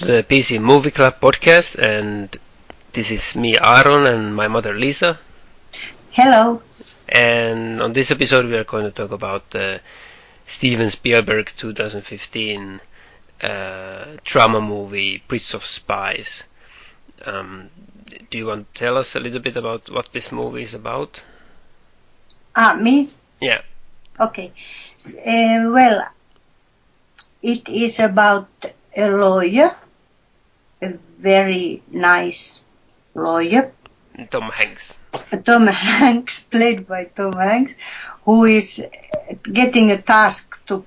to the PC Movie Club podcast. And this is me, Aaron, and my mother, Lisa. Hello. And on this episode, we are going to talk about the Steven Spielberg 2015 uh, drama movie, Bridge of Spies. Um, do you want to tell us a little bit about what this movie is about? Ah, me? Yeah. Okay. Uh, well, it is about a lawyer, a very nice lawyer. Tom Hanks. Tom Hanks, played by Tom Hanks, who is getting a task to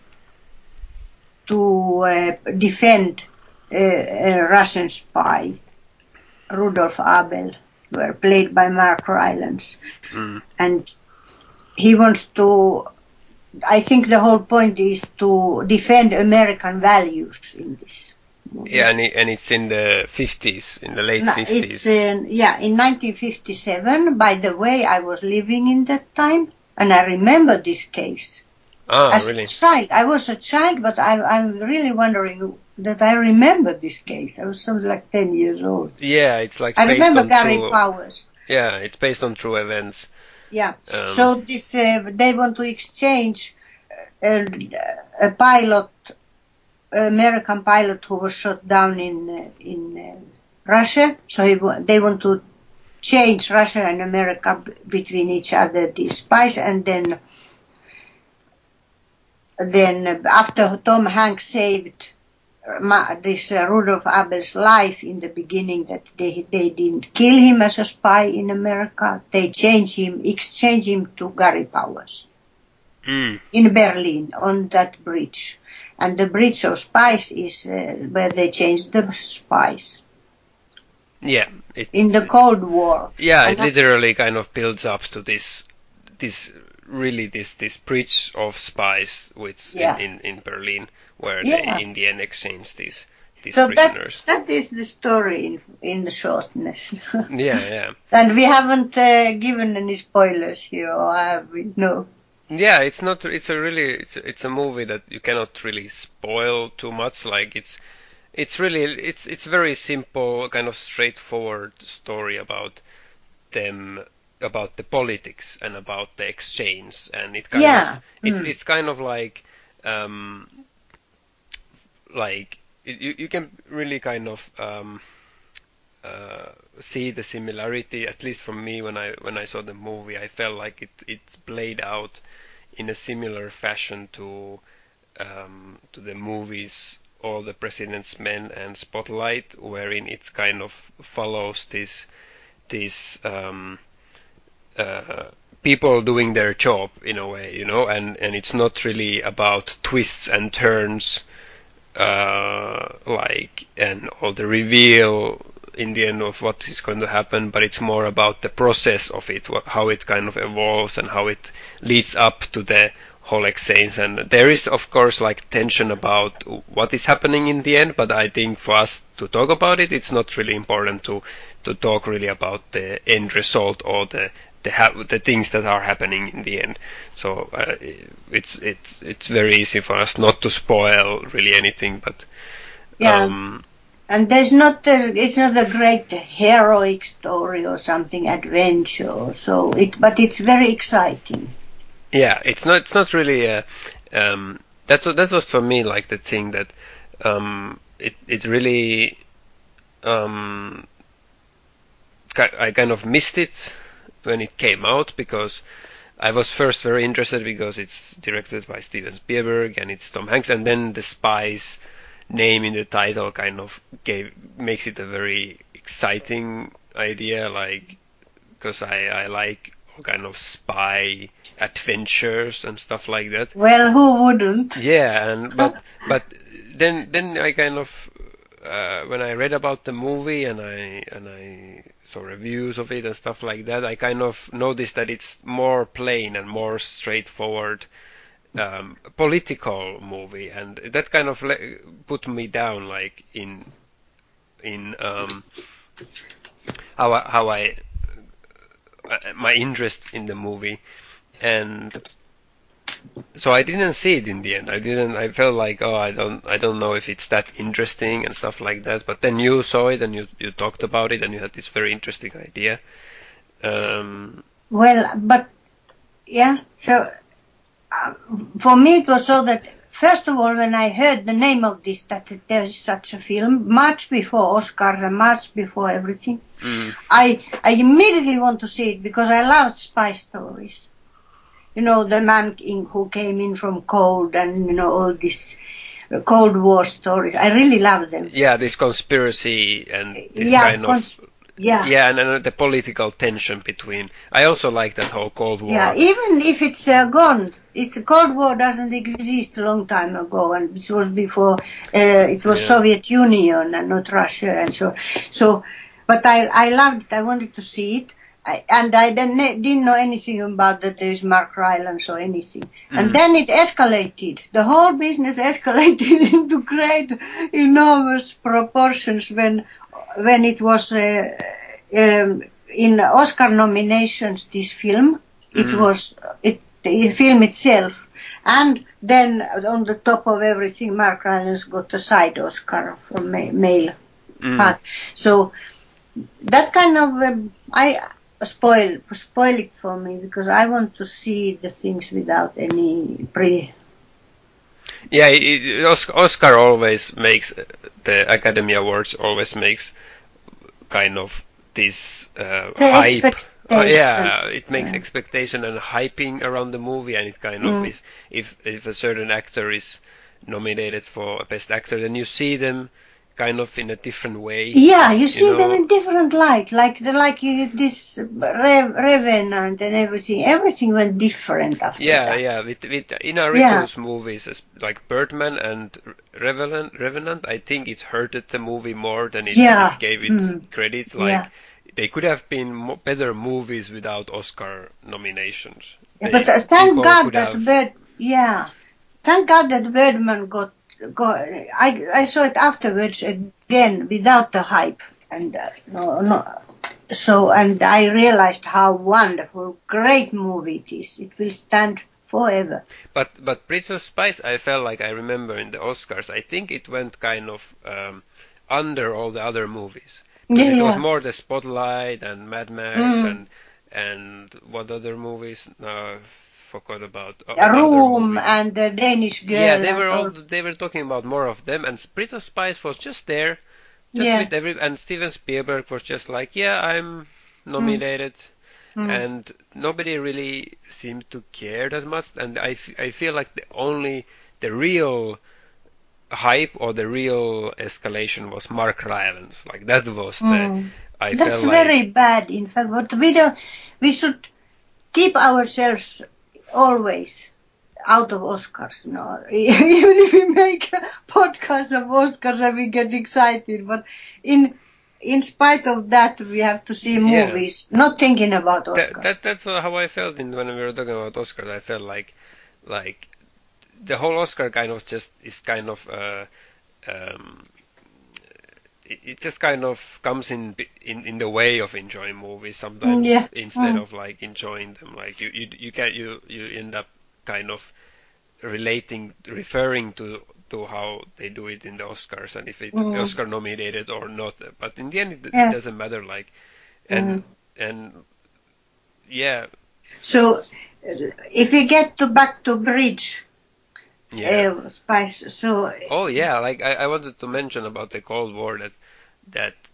to uh, defend uh, a Russian spy, Rudolf Abel, were played by Mark Rylance, Mm. and he wants to. I think the whole point is to defend American values in this. Yeah, and, it, and it's in the 50s, in the late No, 50s. It's in, yeah, in 1957. By the way, I was living in that time, and I remember this case. ah, As really? a child, I was a child, but I, I'm really wondering that I remember this case. I was something like 10 years old. Yeah, it's like I remember Gary true, Powers. Yeah, it's based on true events. Yeah. Um, so this, uh, they want to exchange uh, a, a pilot, American pilot who was shot down in uh, in uh, Russia. So he, they want to change Russia and America b- between each other, these spies, and then then after Tom Hanks saved uh, this uh, Rudolf Abel's life in the beginning that they they didn't kill him as a spy in America. They changed him, exchange him to Gary Powers Mm. in Berlin on that bridge. And the bridge of spies is uh, where they changed the spies Yeah, it, in the Cold War. yeah, it literally kind of builds up to this, this really this this bridge of spies, which Yeah. in, in, in Berlin, where Yeah. they in the end exchange these these So that prisoners. that is the story in, in the shortness. Yeah, yeah, and we haven't uh, given any spoilers here, or have we? No. Yeah. It's not. It's a really. It's it's a movie that you cannot really spoil too much. Like it's. It's really it's it's very simple, kind of straightforward story about them about the politics and about the exchange and it kind Yeah. of it's Mm. it's kind of like um like it, you you can really kind of um uh, see the similarity at least from me when I when I saw the movie I felt like it it's played out in a similar fashion to um, to the movies All the President's Men and Spotlight wherein it kind of follows this this um, uh, people doing their job in a way, you know, and, and it's not really about twists and turns, uh, like, and all the reveal in the end of what is going to happen, but it's more about the process of it, how it kind of evolves and how it leads up to the whole exchange. And there is, of course, like tension about what is happening in the end, but I think for us to talk about it, it's not really important to to talk really about the end result or the the, ha- the things that are happening in the end. So uh, it's it's it's very easy for us not to spoil really anything, but Yeah. um, And there's not a, it's not a great heroic story or something adventure so it but it's very exciting. Yeah, it's not it's not really a, um, that's what that was for me like the thing that um, it it really um, I kind of missed it when it came out because I was first very interested because it's directed by Steven Spielberg and it's Tom Hanks, and then the spies name in the title kind of gave makes it a very exciting idea, like because I I like kind of spy adventures and stuff like that. Well, who wouldn't? Yeah, and but but then then I kind of uh, when I read about the movie and I and I saw reviews of it and stuff like that, I kind of noticed that it's more plain and more straightforward um, political movie, and that kind of le- put me down, like in in um, how I, how I my interest in the movie, and so I didn't see it in the end. I didn't. I felt like, oh, I don't, I don't know if it's that interesting and stuff like that. But then you saw it and you you talked about it and you had this very interesting idea. Um, Well, but yeah, so uh, for me it was so that first of all, when I heard the name of this, that there is such a film, much before Oscars and much before everything, mm, I I immediately want to see it because I love spy stories. You know, the man in, who came in from cold and you know all this Cold War stories. I really love them. yeah, this conspiracy and this yeah, kind of yeah. yeah, and, and the political tension between. I also like that whole Cold War. Yeah, even if it's uh, gone, it's the Cold War doesn't exist a long time ago, and it was before uh, it was Yeah. Soviet Union and not Russia, and so so. But I I loved it. I wanted to see it. I, and I didn't, didn't know anything about that there is Mark Rylance or anything. And Mhm. then it escalated. The whole business escalated into great, enormous proportions when when it was uh, um, in Oscar nominations. This film, it Mm. was it the film itself, and then on the top of everything, Mark Rylance got a side Oscar for ma- male Mm. part. So that kind of um, I spoil spoil it for me because I want to see the things without any pre. Yeah, it, Oscar always makes the Academy Awards always makes kind of this uh, The hype. Uh, yeah, it makes yeah. expectation and hyping around the movie, and it kind of Mm. if if if a certain actor is nominated for a best actor, then you see them kind of in a different way. Yeah, you see them know. in different light, like the like this Rev, Revenant and everything. Everything went different after Yeah, that. yeah. With with Inarritu's movies, like Birdman and Revenant, Revenant, I think it hurted the movie more than it, Yeah, it gave it mm, credit. Like yeah. They could have been mo- better movies without Oscar nominations. Yeah, They- but uh, thank God that have- Bird, yeah, thank God that Birdman got, got. I I saw it afterwards again without the hype, and uh, no, no. So and I realized how wonderful, great movie it is. It will stand forever. But but Bridge of Spies, I felt like I remember in the Oscars. I think it went kind of um, under all the other movies. Yeah, it was more the Spotlight and Mad Max Mm. and and what other movies? No, I forgot about. uh, room and the Danish girl. Yeah, they were all they were talking about more of them, and Bridge of Spies was just there, just Yeah. with every. And Steven Spielberg was just like, yeah, I'm nominated, Mm. and nobody really seemed to care that much. And I, f- I feel like the only the real hype or the real escalation was Mark Rylance. Like that was the. Mm. I That's felt like very bad, in fact. But we don't. We should keep ourselves always out of Oscars. You know, even if we make a podcast of Oscars and we get excited, but in in spite of that, we have to see Yeah. movies, not thinking about Oscars. that, that that's how I felt in when we were talking about Oscars. I felt like like the whole Oscar kind of just is kind of uh, um, it, it just kind of comes in in in the way of enjoying movies sometimes Mm, yeah. instead Mm. of like enjoying them. Like you you you get you you end up kind of relating referring to to how they do it in the Oscars and if it's Mm. Oscar nominated or not. But in the end, it, Yeah. it doesn't matter. Like and and yeah so, if we get to back to Bridge, yeah. uh, Spies. So, Oh yeah, like I, I wanted to mention about the Cold War that that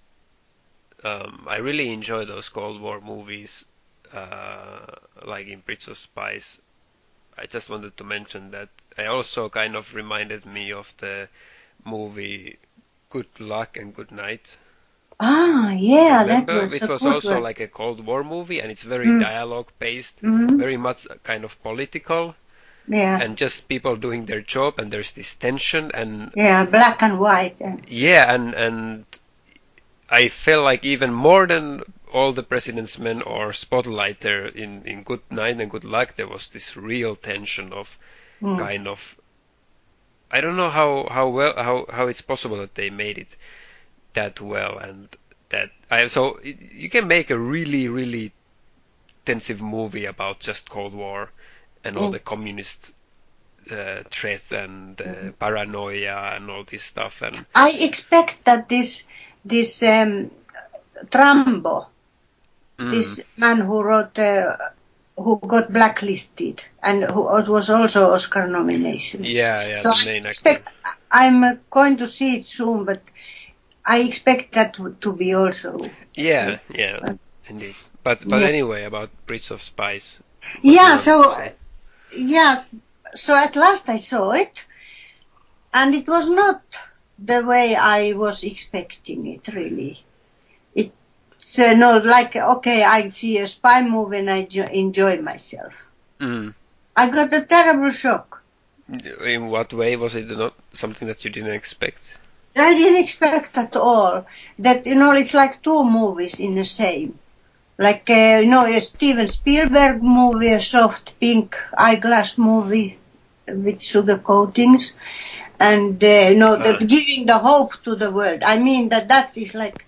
um, I really enjoy those Cold War movies, uh, like in Bridge of Spies. I just wanted to mention that I also kind of reminded me of the movie Good Luck and Good Night. ah, yeah, that was which was also one. like a Cold War movie, and it's very Mm. dialogue based, Mhm. very much kind of political, yeah, and just people doing their job, and there's this tension, and yeah, black and white. And, Yeah, and and I felt like even more than all the President's Men or Spotlight there in in Good Night and Good Luck, there was this real tension of mm. kind of. I don't know how how well how how it's possible that they made it that well and that I so you can make a really really tensive movie about just Cold War and all Mm. the communist uh, threat and uh, paranoia and all this stuff. And I expect that this this um, Trumbo, mm, this man who wrote uh, who got blacklisted and who was also Oscar nomination. yeah, yeah, so I main actor. expect I'm uh, going to see it soon, but I expect that to, be also. Yeah, yeah, Uh, indeed. But but yeah. anyway, about Bridge of Spies. Yeah, do you want so say? Yes, so at last I saw it, and it was not the way I was expecting it. Really, it's uh, no like okay, I see a spy movie and I jo- enjoy myself. Mm. I got a terrible shock. In what way was it not something that you didn't expect? I didn't expect at all that you know it's like two movies in the same. Like uh, you know a Steven Spielberg movie, a soft pink eyeglass movie with sugar coatings, and uh, you know the, giving the hope to the world. I mean that that is like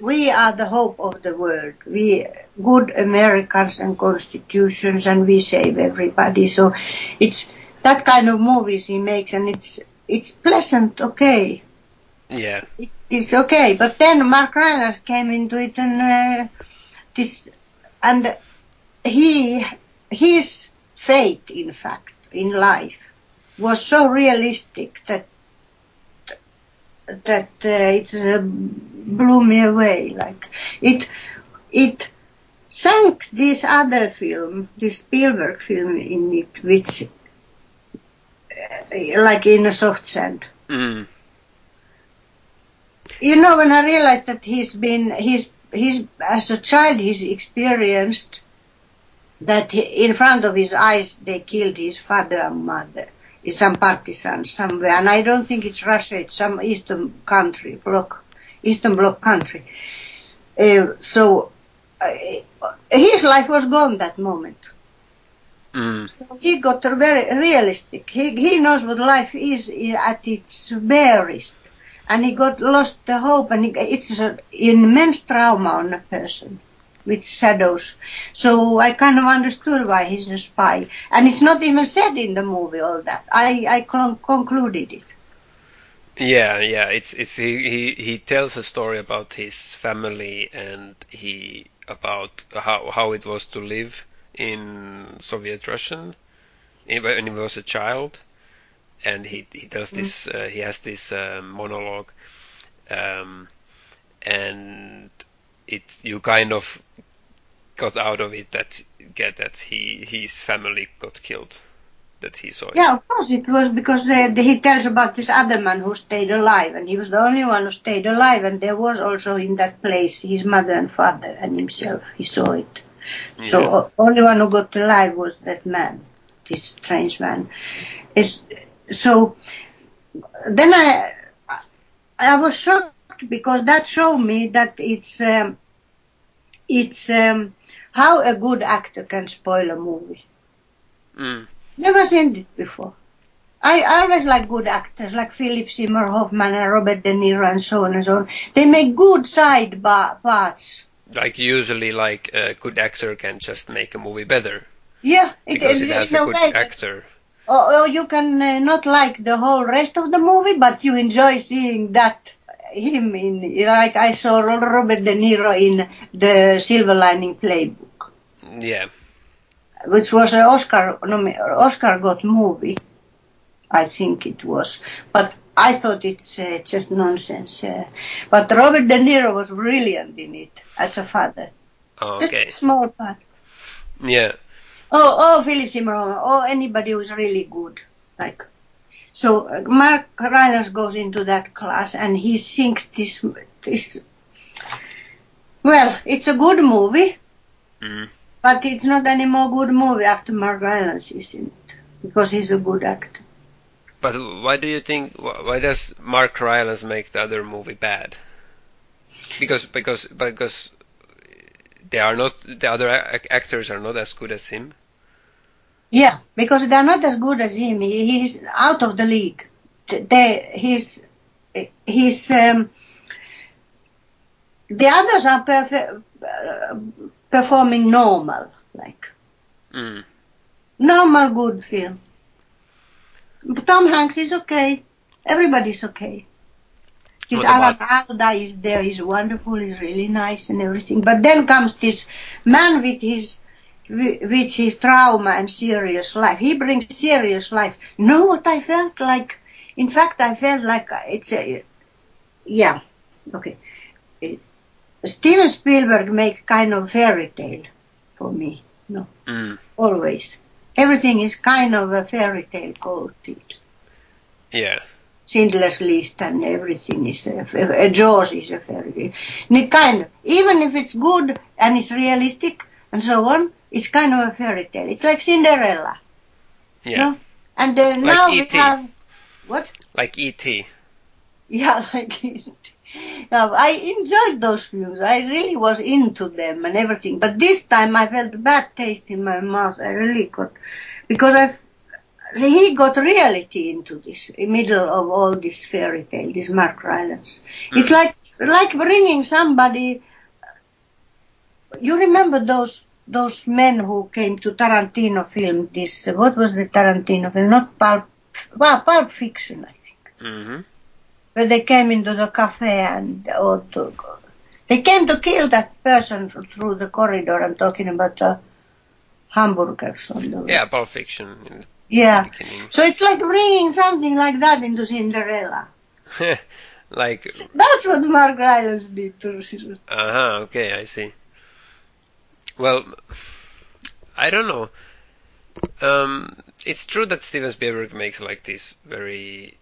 we are the hope of the world. We good Americans and constitutions, and we save everybody. So it's that kind of movies he makes, and it's it's pleasant, okay Yeah. it, it's okay. But then Mark Rylance came into it and uh, this, and he, his fate, in fact, in life, was so realistic that that uh, it uh, blew me away. Like it, it sank this other film, this Spielberg film in it, which, uh, like in a soft sand Mm. you know when i realized that he's been he's he's as a child he's experienced that he, in front of his eyes they killed his father and mother it's some partisans somewhere and i don't think it's russia it's some eastern country bloc eastern bloc country uh, so uh, his life was gone that moment Mm. so he got very realistic. He, he knows what life is at its barest. And he got lost the hope and it's an immense trauma on a person with shadows. So I kind of understood why he's a spy. And it's not even said in the movie all that. I, I con- concluded it. Yeah, yeah. It's it's he, he he tells a story about his family and he about how how it was to live in Soviet Russian when he was a child, and he he tells this uh, he has this uh, monologue, um, and it you kind of got out of it that get that he his family got killed, that he saw it. Yeah, of course it was because uh, he tells about this other man who stayed alive and he was the only one who stayed alive and there was also in that place his mother and father and himself. He saw it. So Yeah. uh, only one who got alive was that man, this strange man. It's, so then I I was shocked because that showed me that it's um, it's um, how a good actor can spoil a movie. Mm. Never seen it before. I I always like good actors like Philip Seymour Hoffman and Robert De Niro and so on and so on. They make good side ba- parts. Like usually, like a good actor can just make a movie better Yeah, because it has in a good that- actor. Or, or you can uh, not like the whole rest of the movie, but you enjoy seeing that him in like I saw Robert De Niro in the Silver Lining Playbook, Yeah. which was an Oscar Oscar got movie, I think it was, but I thought it's uh, just nonsense. Uh, but Robert De Niro was brilliant in it as a father, Oh, just okay. a small part. Yeah. Oh, oh, Philip Seymour Hoffman, oh, anybody who's really good, like. So uh, Mark Rylance goes into that class and he sings this, this. Well, it's a good movie, Mm. but it's not any more good movie after Mark Rylance is in it because he's a good actor. But why do you think? Why does Mark Rylance make the other movie bad? Because because because they are not the other ac- actors are not as good as him. Yeah, because they're not as good as him. He, he's out of the league. They, he's, he's, um, the others are perfe- uh, performing normal, like Mm. normal good film. Tom Hanks is okay. Everybody's okay. His What Alan about- Alda is there. He's wonderful. He's really nice and everything. But then comes this man with his with his trauma and serious life. He brings serious life. Know what I felt like? In fact, I felt like it's a yeah. Okay. Steven Spielberg makes kind of fairy tale for me. No, Mm, always. Everything is kind of a fairy tale coated. yeah. Schindler's List and everything is a, a, a Jaws is a fairy tale. Kind of, even if it's good and it's realistic and so on, it's kind of a fairy tale. It's like Cinderella. Yeah. No? And uh, now we have what? Like E E.T. Yeah, like it. Now, I enjoyed those films. I really was into them and everything. But this time I felt a bad taste in my mouth. I really got because I he got reality into this in middle of all this fairy tale, this Mark Rylance. It's like like bringing somebody. You remember those those men who came to Tarantino film this? What was the Tarantino film? Not Pulp. Well, Pulp Fiction, I think hmm where they came into the cafe and or to, they came to kill that person through the corridor and talking about the hamburgers on the Yeah, Pulp Fiction yeah. beginning. So it's like bringing something like that into Cinderella. like, That's what Mark Rylance did to uh-huh, okay, I see. Well, I don't know. Um, it's true that Steven Spielberg makes like this very,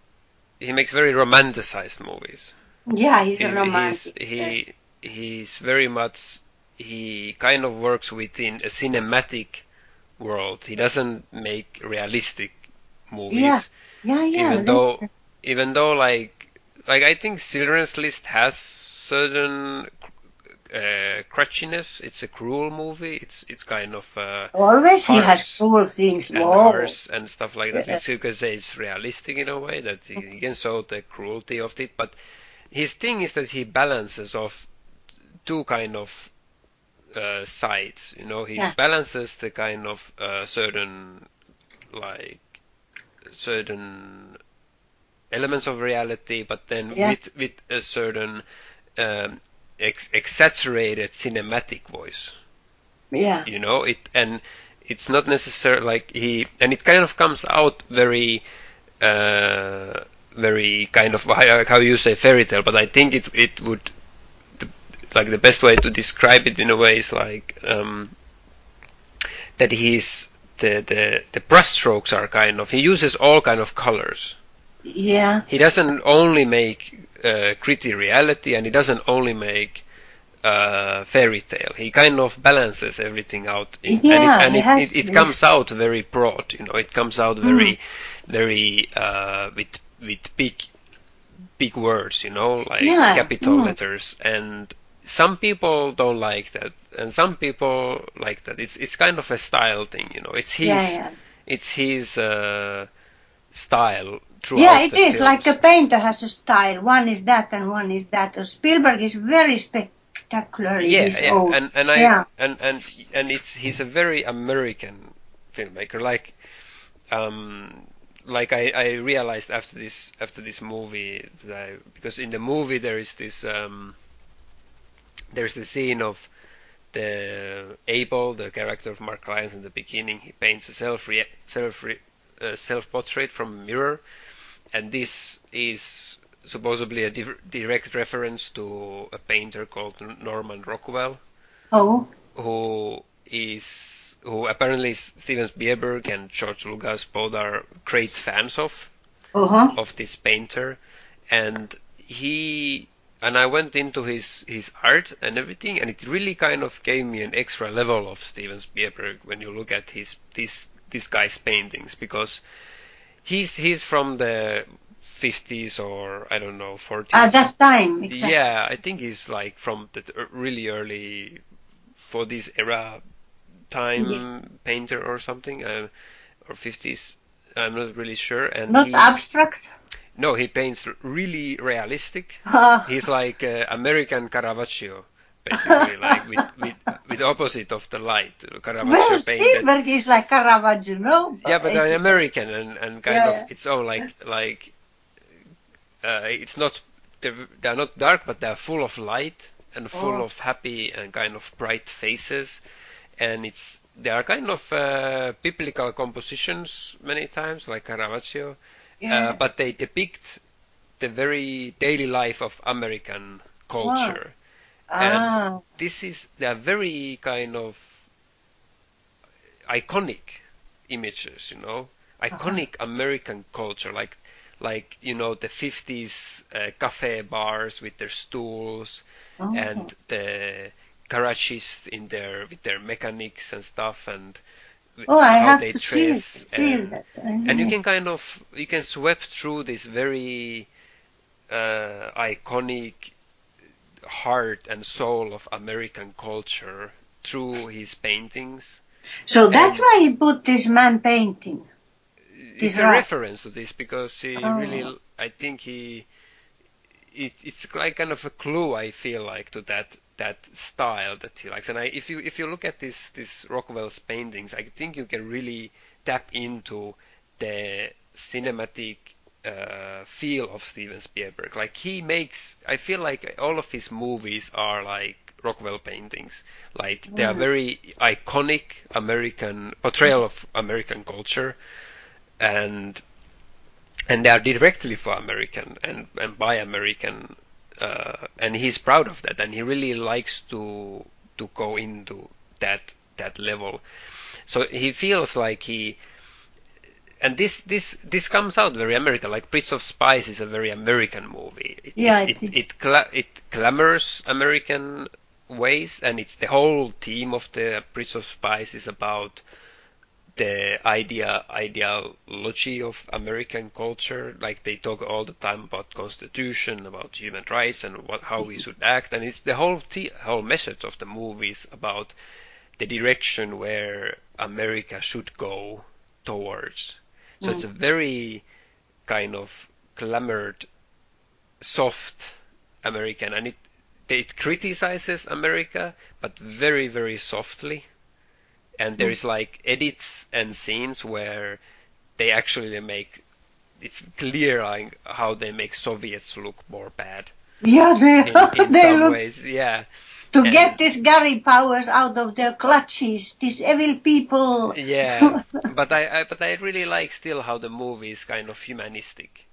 he makes very romanticized movies. Yeah, he's He- a romantic. He's, yes. he he's very much he kind of works within a cinematic world. He doesn't make realistic movies. Yeah, yeah, yeah. even though even though like like I think Schindler's List has certain uh, crutchiness. It's a cruel movie. It's it's kind of uh, always he has cool things. and and stuff like that. Yeah. Which you can say is realistic in a way that he, he can show the cruelty of it. But his thing is that he balances off two kind of uh, sides. You know, he Yeah. balances the kind of uh, certain like certain elements of reality, but then Yeah. with with a certain um, ex- exaggerated cinematic voice Yeah. you know it and it's not necessarily like he and it kind of comes out very uh, very kind of how you say fairy tale but i think it it would like the best way to describe it in a way is like um, that he's the the the brushstrokes are kind of he uses all kind of colors Yeah. he doesn't only make uh, gritty reality and he doesn't only make uh, fairy tale. He kind of balances everything out, in, Yeah, and it, and has it, it, it comes out very broad. You know, it comes out Hmm. very, very uh, with with big, big words. You know, like Yeah, capital mm. letters, and some people don't like that, and some people like that. It's it's kind of a style thing. You know, it's his Yeah, yeah. it's his uh, style Yeah, it is like a painter has a style. One is that and one is that. Spielberg is very spectacular yeah, yeah, own. and and I Yeah. and and and it's he's a very American filmmaker. Like, um, like I, I realized after this after this movie that I, because in the movie there is this um, there's the scene of the Abel, the character of Mark Rylance in the beginning. He paints a self self uh, self portrait from a mirror, and this is supposedly a di- direct reference to a painter called Norman Rockwell, Oh, who is who apparently Steven Spielberg and George Lucas both are great fans of. Uh huh. of this painter, and he and I went into his his art and everything, and it really kind of gave me an extra level of Steven Spielberg when you look at his this this guy's paintings because he's he's from the 50s or I don't know 40s. At that time, exactly. Yeah, I think he's like from the really early for this era time Yeah. painter or something, uh, or 50s. I'm not really sure. And Not he, abstract. No, he paints really realistic. He's like uh, American Caravaggio, basically, like with, with with opposite of the light. Caravaggio Well, painted. Spielberg is like Caravaggio, no? Yeah, but Is American and, and kind Yeah, of yeah. its own like like uh, it's not they're, they're not dark, but they're full of light and full Oh. of happy and kind of bright faces, and it's they are kind of uh, biblical compositions many times, like Caravaggio, Yeah. uh, but they depict the very daily life of American culture. ah, This is they are very kind of iconic images, you know, iconic American culture, like like you know the 50s uh, cafe bars with their stools oh. and the garagists in their with their mechanics and stuff and oh, I have they to see, dress see and, that. and you can kind of you can sweep through this very uh, iconic heart and soul of American culture through his paintings. So that's and- why he put this man painting. It's a reference to this because he Oh. really, I think he, it, it's like kind of a clue. I feel like to that that style that he likes. And I, if you if you look at this this Rockwell's paintings, I think you can really tap into the cinematic uh, feel of Steven Spielberg. Like he makes, I feel like all of his movies are like Rockwell paintings. Like they are Mm. very iconic American portrayal of American culture, and and they are directly for American and and by American, uh, and he's proud of that, and he really likes to to go into that that level. So he feels like he and this this this comes out very American. Like Prince of Spies is a very American movie. It, Yeah, it it it gla- it glamours American ways, and it's the whole theme of the Prince of Spies is about the idea ideology of American culture. Like they talk all the time about constitution, about human rights, and what how we should act. And it's the whole the- whole message of the movies about the direction where America should go towards. So it's a mm. very kind of glamored, soft American, and it it criticizes America, but very very softly. And hmm. there is like edits and scenes where they actually make it's clear like how they make Soviets look more bad Yeah, they, in, in they some look ways. Yeah, to and- get this Gary Powers out of their clutches. These evil people. Yeah, but I, I but I really like still how the movie is kind of humanistic.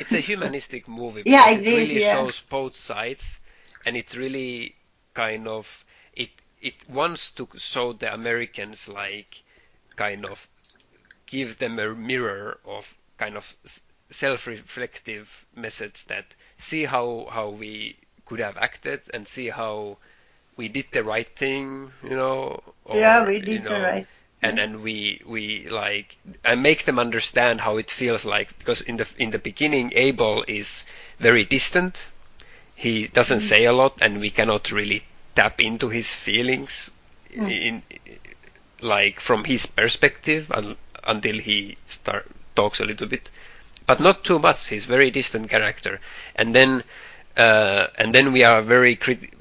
It's a humanistic movie. Yeah, because it is, really yeah. shows both sides, and it really kind of it it wants to show the Americans like kind of give them a mirror of kind of self-reflective message that see how how we could have acted and see how we did the right thing, you know. Or, yeah, we you did the right. and and we we like and make them understand how it feels like because in the in the beginning Abel is very distant he doesn't mm-hmm. say a lot and we cannot really tap into his feelings in, like from his perspective un, until he start talks a little bit but not too much he's very distant character and then uh, and then we are very crit-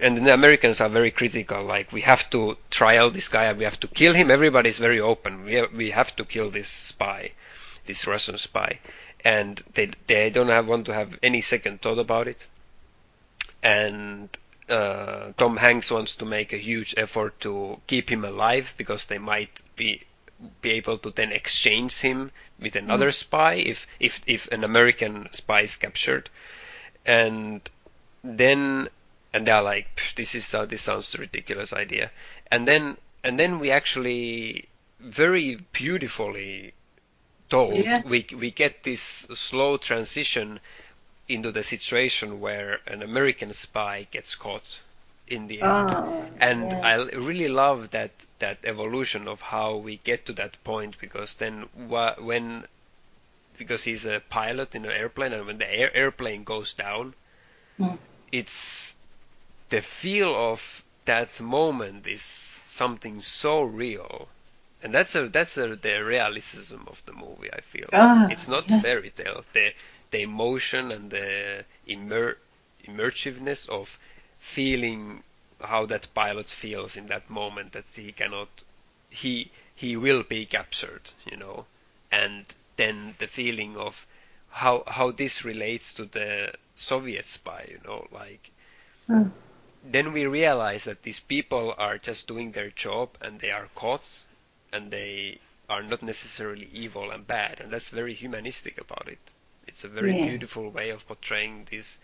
and the Americans are very critical. Like we have to trial this guy, we have to kill him. Everybody's very open. We have, we have to kill this spy, this Russian spy, and they they don't have want to have any second thought about it. And uh, Tom Hanks wants to make a huge effort to keep him alive because they might be be able to then exchange him with another spy if if if an American spy is captured. And then and they're like this is uh, this sounds a ridiculous idea. And then and then we actually very beautifully told Yeah. we we get this slow transition into the situation where an American spy gets caught in the end Oh, and yeah. I really love that that evolution of how we get to that point because then wha- when because he's a pilot in an airplane and when the air- airplane goes down Mm. it's the feel of that moment is something so real and that's a that's a, the realism of the movie I feel Ah, it's not yeah. fairy tale the the emotion and the immer- immersiveness of feeling how that pilot feels in that moment that he cannot he he will be captured, you know, and then the feeling of how how this relates to the Soviet spy, you know, like Mm. then we realize that these people are just doing their job and they are caught and they are not necessarily evil and bad and that's very humanistic about it. It's a very Yeah. beautiful way of portraying this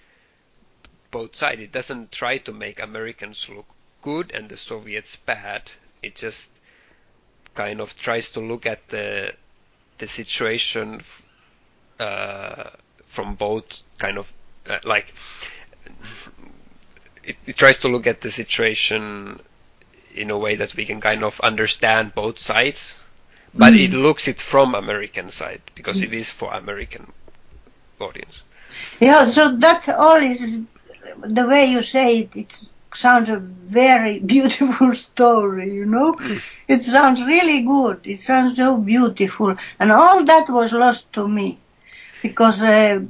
both sides. It doesn't try to make Americans look good and the Soviets bad. It just kind of tries to look at the the situation f- uh, from both kind of uh, like it, it tries to look at the situation in a way that we can kind of understand both sides, but it looks it from American side because it is for American audience. Yeah, so that all is the way you say it. It sounds a very beautiful story. You know, it sounds really good. It sounds so beautiful, and all that was lost to me because uh,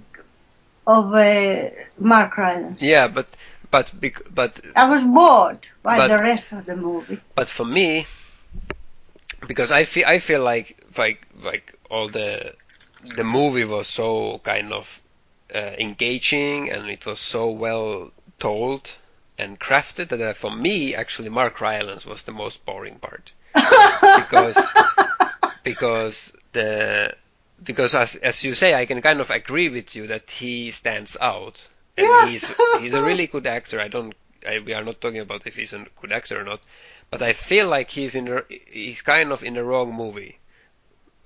of uh, Mark Rylance. Yeah, but but bec- but I was bored by But- the rest of the movie. but for me, because I feel I feel like like like all the the movie was so kind of uh, engaging and it was so well told and crafted that uh, for me actually Mark Rylance was the most boring part. Because because the because as as you say I can kind of agree with you that he stands out and Yeah. he's he's a really good actor. I don't I, we are not talking about if he's a good actor or not but I feel like he's in he's kind of in the wrong movie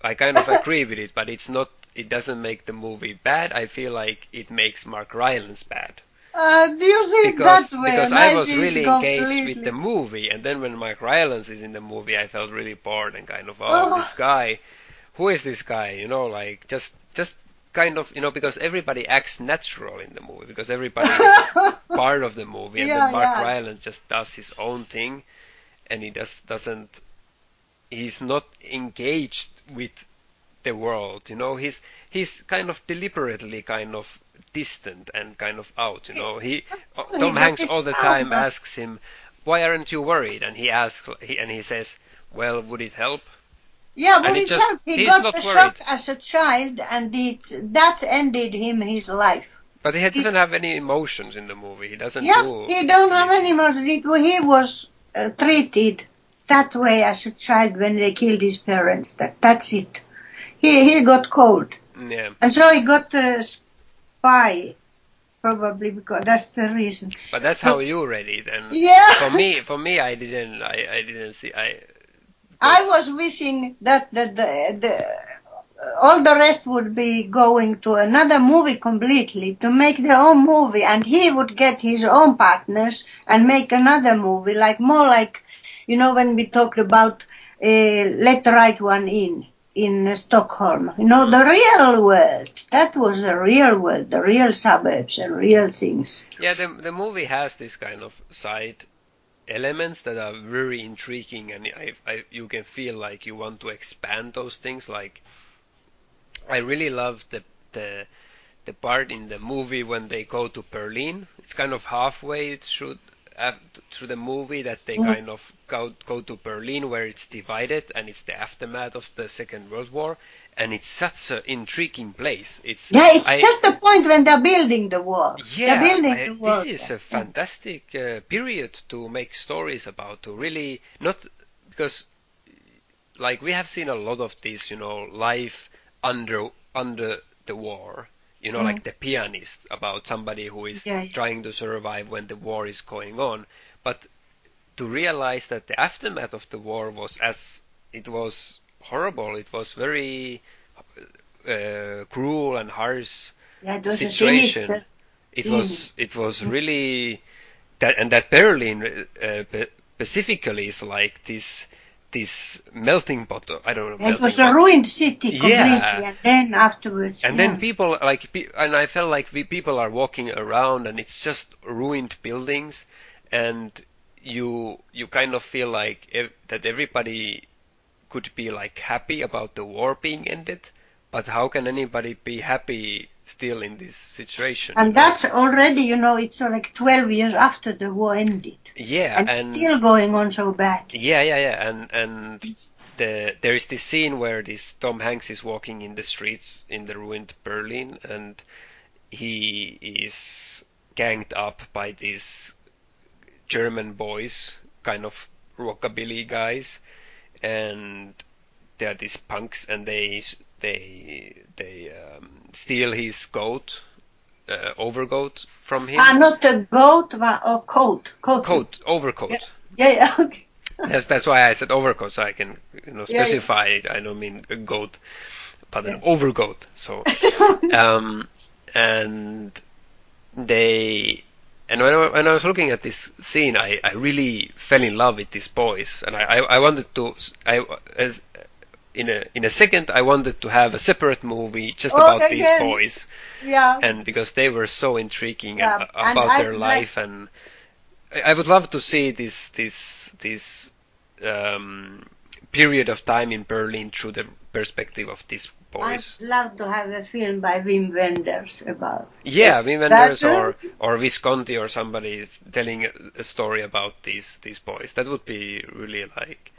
I kind of agree with it but it's not it doesn't make the movie bad I feel like it makes Mark Rylance bad Uh, do you see it because that way? because And I was really engaged with the movie, and then when Mark Rylance is in the movie, I felt really bored and kind of, oh, Oh. this guy, who is this guy? You know, like just just kind of, you know, because everybody acts natural in the movie, because everybody is part of the movie, and Yeah, then Mark yeah. Rylance just does his own thing, and he just doesn't, he's not engaged with the world, you know, he's he's kind of deliberately kind of distant and kind of out, you know. He uh, Tom Hanks all the time asks him, "Why aren't you worried?" And he asks, he, and he says, "Well, would it help?" Yeah, but it just- helped. He got the shock as a child, and it, that ended him his life. But he doesn't have any emotions in the movie. He doesn't Yeah, do. he don't have any emotions. He, he was uh, treated that way as a child when they killed his parents. That that's it. He he got cold, Yeah, and so he got a spy, probably because that's the reason. but that's how you read it, and Yeah. for me, for me, I didn't, I, I didn't see, I. I was wishing that the, the, the all the rest would be going to another movie completely to make their own movie, and he would get his own partners and make another movie, like more like, you know, when we talked about uh, Let the Right One In in uh, Stockholm. You know, the real world. That was the real world, the real suburbs and real things. Yeah, the the movie has this kind of side elements that are very intriguing, and I, I you can feel like you want to expand those things. Like, I really love the the the part in the movie when they go to Berlin. It's kind of halfway through through the movie that they Mhm. kind of go go to Berlin where it's divided and it's the aftermath of the Second World War, and it's such an intriguing place. It's Yeah, it's I- just the point when they're building the wall. yeah, they're building I- the wall. this is a fantastic uh, period to make stories about. To really not because like we have seen a lot of these, you know, life under under the war. You know, Mm. like the pianist about somebody who is Yeah, yeah. trying to survive when the war is going on. But to realize that the aftermath of the war was as it was horrible. It was very uh, cruel and harsh Yeah, it situation. It Mm. was it was really that and that Berlin uh, specifically is like this this melting pot. I don't know. It was melting a ruined city completely, Yeah. and then afterwards. And yeah. then people like and I felt like we, people are walking around and it's just ruined buildings and you you kind of feel like ev- that everybody could be like happy about the war being ended but how can anybody be happy still in this situation? And you know? that's already, you know, it's uh, like 12 years after the war ended. yeah, And, it's still going on so bad. Yeah, yeah, yeah, and and the there is this scene where this Tom Hanks is walking in the streets in the ruined Berlin, and he is ganged up by these German boys, kind of rockabilly guys, and they are these punks, and they they they um, steal his goat, uh, overcoat from him. Ah, not a goat, but a coat. Coat. Coat, overcoat. Yeah, yeah, okay. That's that's why I said overcoat, so I can you know Yeah, yeah. specify it. I don't mean a goat, but an Yeah. overcoat. So, um, and they and when I, when I was looking at this scene, I, I really fell in love with these boys, and I, I, I wanted to I as in a in a second I wanted to have a separate movie just Oh, about these boys, yeah. and because they were so intriguing Yeah, and, uh, about I'd their like- life and I would love to see this this this um, period of time in Berlin through the perspective of these boys. I'd love to have a film by Wim Wenders about. Yeah, Wim That's Wenders or it. or Visconti or somebody is telling a, a story about these these boys. That would be really like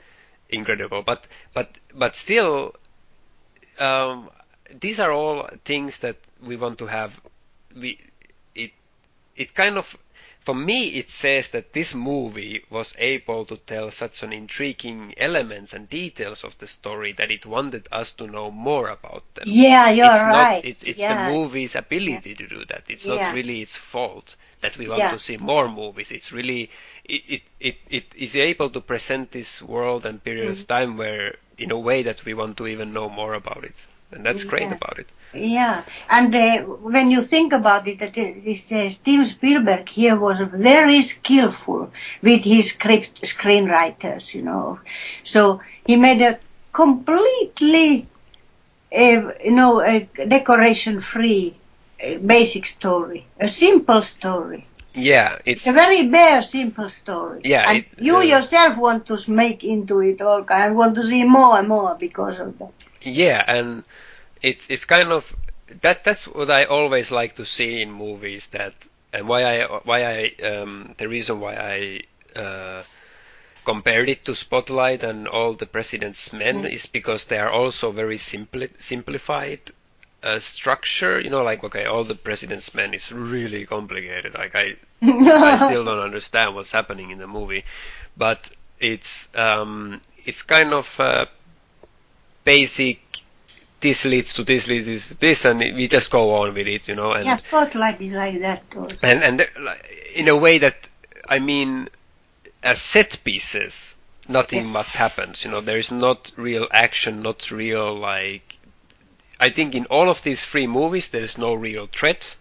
incredible. But but but still, um, these are all things that we want to have. We it it kind of for me it says that this movie was able to tell such an intriguing elements and details of the story that it wanted us to know more about them Yeah, you're it's right. not it's, it's yeah. the movie's ability to do that it's Yeah. not really its fault that we want Yeah. to see more movies it's really it, it, it, it is able to present this world and period Mm. of time where in a way that we want to even know more about it and that's great about it Yeah, and uh, when you think about it, that this uh, Steven Spielberg here was very skillful with his script screenwriters, you know. So he made a completely, uh, you know, a decoration-free uh, basic story, a simple story. yeah it's It's a very bare, simple story. Yeah, and it- you uh, yourself want to make into it all kind, want to see more and more because of that. Yeah, and it's it's kind of that that's what I always like to see in movies that and why I why I um, the reason why I uh, compared it to Spotlight and all the President's Men Mm. is because they are also very simpli- simplified uh, structure. You know, like okay, all the President's Men is really complicated. Like I I still don't understand what's happening in the movie, but it's um, it's kind of uh, basic. This leads to this leads to this, and we just go on with it, you know. And yeah, Spotlight is like that. Too. and and in a way that I mean, as set pieces, nothing Yeah. much happens. You know, there is not real action, not real like. I think in all of these three movies, there is no real threat.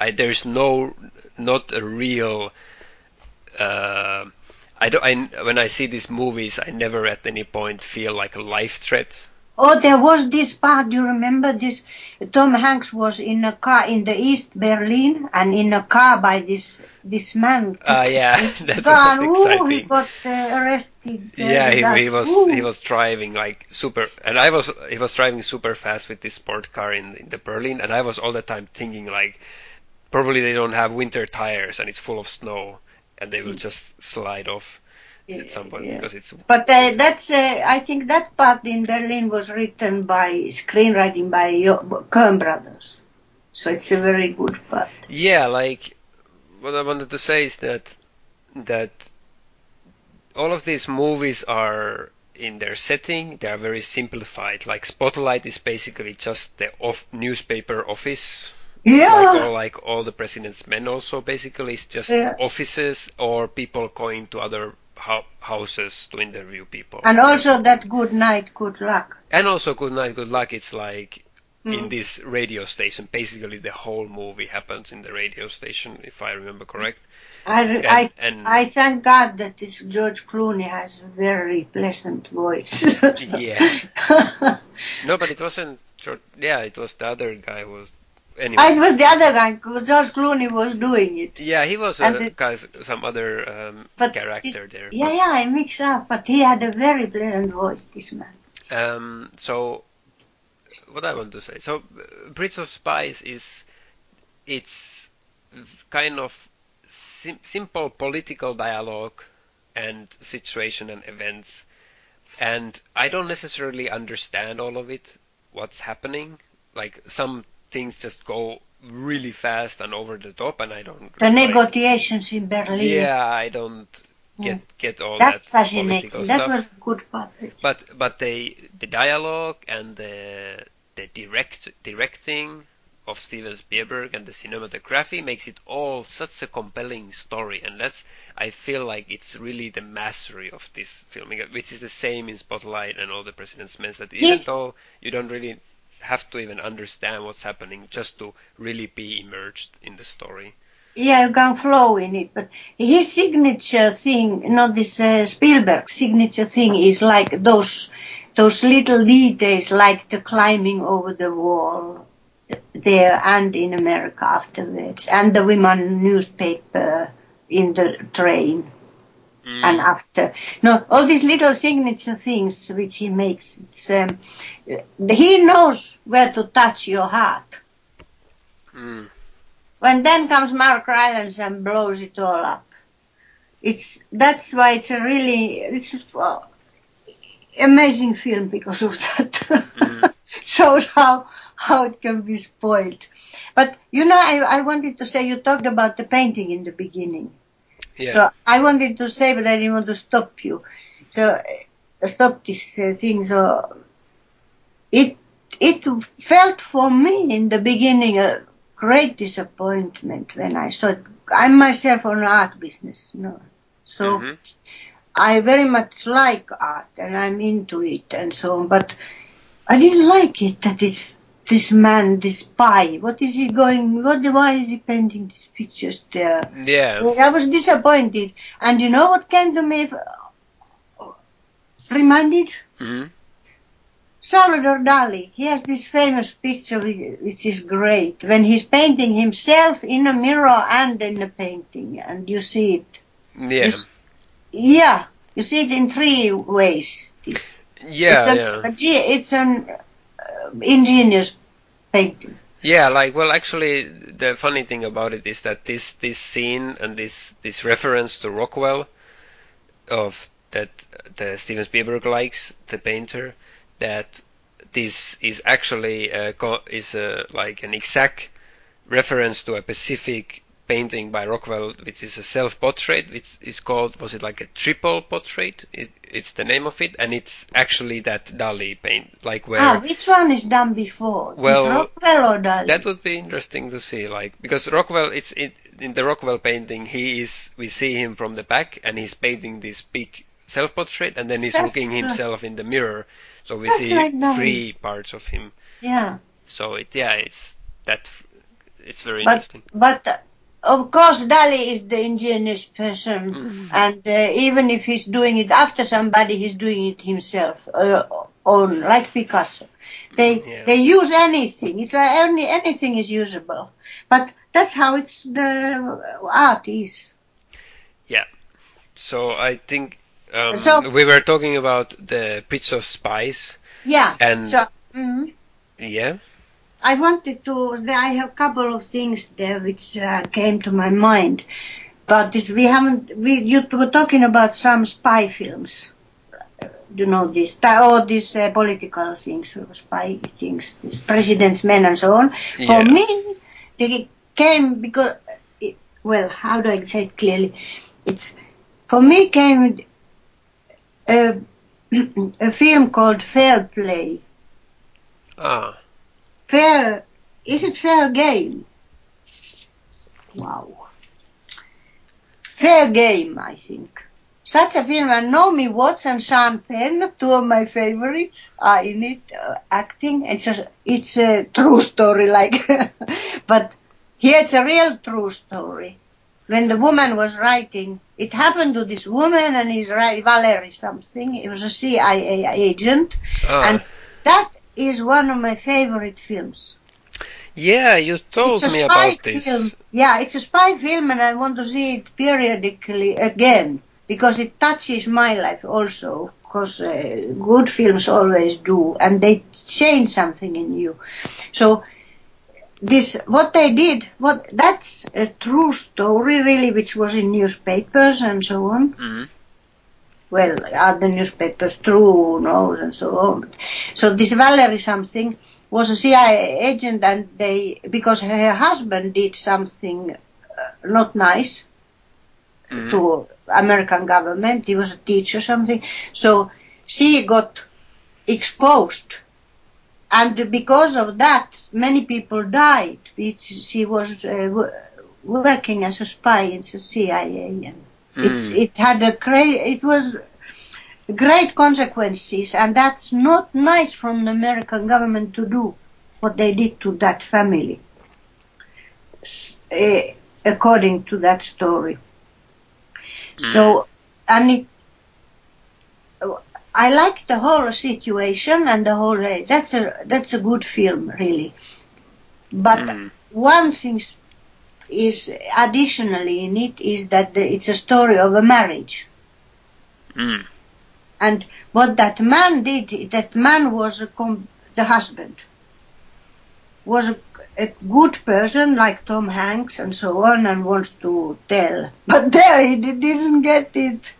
I, there is no, not a real. Uh, I don't. I, when I see these movies, I never at any point feel like a life threat. Oh, there was this part. Do you remember this? Tom Hanks was in a car in the East Berlin and in a car by this this man. Ah, yeah, With that gun. was Ooh, he exciting. got uh, arrested. uh, Yeah, he, he was Ooh. he was driving like super, and I was he was driving super fast with this sport car in, in the Berlin, and I was all the time thinking like, probably they don't have winter tires and it's full of snow, and they will just slide off at some point. Yeah. because it's. But uh, that's uh, I think that part in Berlin was written by screenwriting by Coen brothers. So it's a very good part. Yeah, like what I wanted to say is that that all of these movies are in their setting they are very simplified. Like Spotlight is basically just the off newspaper office Yeah. like all like all the president's men also basically it's just Yeah. offices or people going to other houses to interview people and also that good night, good luck. and also good night good luck it's like in Mm. this radio station basically the whole movie happens in the radio station if i remember correct I, And- I, and- I thank God that this George Clooney has a very pleasant voice. Yeah. no but it wasn't George, yeah it was the other guy who was anyway it was the other guy, George Clooney was doing it. yeah he was and a the- some other um, character this- there Yeah, but- yeah, I mix up, but he had a very pleasant voice, this man. Um, so what I want to say. So, uh, Bridge of Spies is it's kind of sim- simple political dialogue and situation and events, and I don't necessarily understand all of it, what's happening. Like some things just go really fast and over the top, and I don't. The negotiations in Berlin. Yeah, I don't get mm. get all That's that fascinating. That stuff. was good part. But but they the dialogue and the the direct directing of Steven Spielberg and the cinematography makes it all such a compelling story, and that's I feel like it's really the mastery of this filming, which is the same in Spotlight and all the President's Men. That even Yes. though you don't really have to even understand what's happening, just to really be immersed in the story. Yeah, you can flow in it, but his signature thing, not this uh, Spielberg signature thing, is like those those little details, like the climbing over the wall there and in America afterwards, and the women newspaper in the train Mm. and after. No, all these little signature things which he makes. It's, um, he knows where to touch your heart. Mm. When then comes Mark Rylance and blows it all up. It's that's why it's a really it's a amazing film because of that. Mm. Shows how how it can be spoiled. But you know, I I wanted to say you talked about the painting in the beginning. Yeah. So I wanted to say, but I didn't want to stop you. So uh, stop this uh, thing. So it it felt for me in the beginning a great disappointment when I saw it. I'm myself on art business, you no. So Mhm. I very much like art and I'm into it and so on, but I didn't like it that it's this man, this spy. What is he going? What? Why is he painting these pictures there? Yeah. So I was disappointed. And you know what came to me? Reminded? Mhm. Salvador Dali. He has this famous picture which, is great. When he's painting himself in a mirror and in a painting. And you see it. Yeah. You yeah. You see it in three ways. This. Yeah. it's, a, yeah. a it's an ingenious painting. Yeah, like well, actually, the funny thing about it is that this this scene and this this reference to Rockwell, of that the Steven Spielberg likes the painter, that this is actually a, is a, like an exact reference to a specific painting by Rockwell, which is a self-portrait, which is called was it like a triple portrait? It, it's the name of it, and it's actually that Dali paint, like where. Ah, which one is done before? Well, is Rockwell or Dali? That would be interesting to see, like because Rockwell, it's it, in the Rockwell painting. He is we see him from the back, and he's painting this big self-portrait, and then he's That's looking himself in the mirror. So we That's see like three parts of him. yeah. So it yeah, it's that it's very But, interesting. but of course, Dali is the ingenious person, Mhm. and uh, even if he's doing it after somebody, he's doing it himself, uh, own, like Picasso. They Yeah. they use anything. It's like any anything is usable, but that's how it's the art is. Yeah. So I think um, So- we were talking about the Bridge of Spies. Yeah. And- so. mhm. Yeah. I wanted to. I have a couple of things there which uh, came to my mind, but this we haven't. We you were talking about some spy films. Uh, You know this, all these uh, political things, uh, spy things, this president's men and so on. For me, they came because. It, well, how do I say it clearly? It's for me came a, a film called Fair Play. Ah. Fair, is it fair game? Wow. Fair game, I think. Such a film, and Naomi Watts and Sean Penn, two of my favorites, are in it, uh, acting. It's a, it's a true story, like, but here it's a real true story. When the woman was writing, it happened to this woman and he's right, Valerie something. He was a CIA agent, ah. and that is one of my favorite films. yeah, you told it's a me spy about this. film. Yeah, it's a spy film, and I want to see it periodically again because it touches my life also, Because uh, good films always do, and they change something in you. So this, what they did, what that's a true story, really, which was in newspapers and so on. Mhm. Well, are the newspapers true? Who knows, and so on. So this Valerie something was a CIA agent, and they because her husband did something uh, not nice Mhm. to American government. He was a teacher or something. So she got exposed. And because of that, many people died. Which she was uh, working as a spy in the CIA. And Mm. it had a great, it was great consequences. And that's not nice from the American government to do what they did to that family. Eh, according to that story. So, and it, I like the whole situation and the whole. uh, That's a that's a good film, really. But Mm. one thing is additionally in it is that the, it's a story of a marriage. Mm. And what that man did, that man was a com- the husband, was a, a good person like Tom Hanks and so on, and wants to tell. But there he di- didn't get it.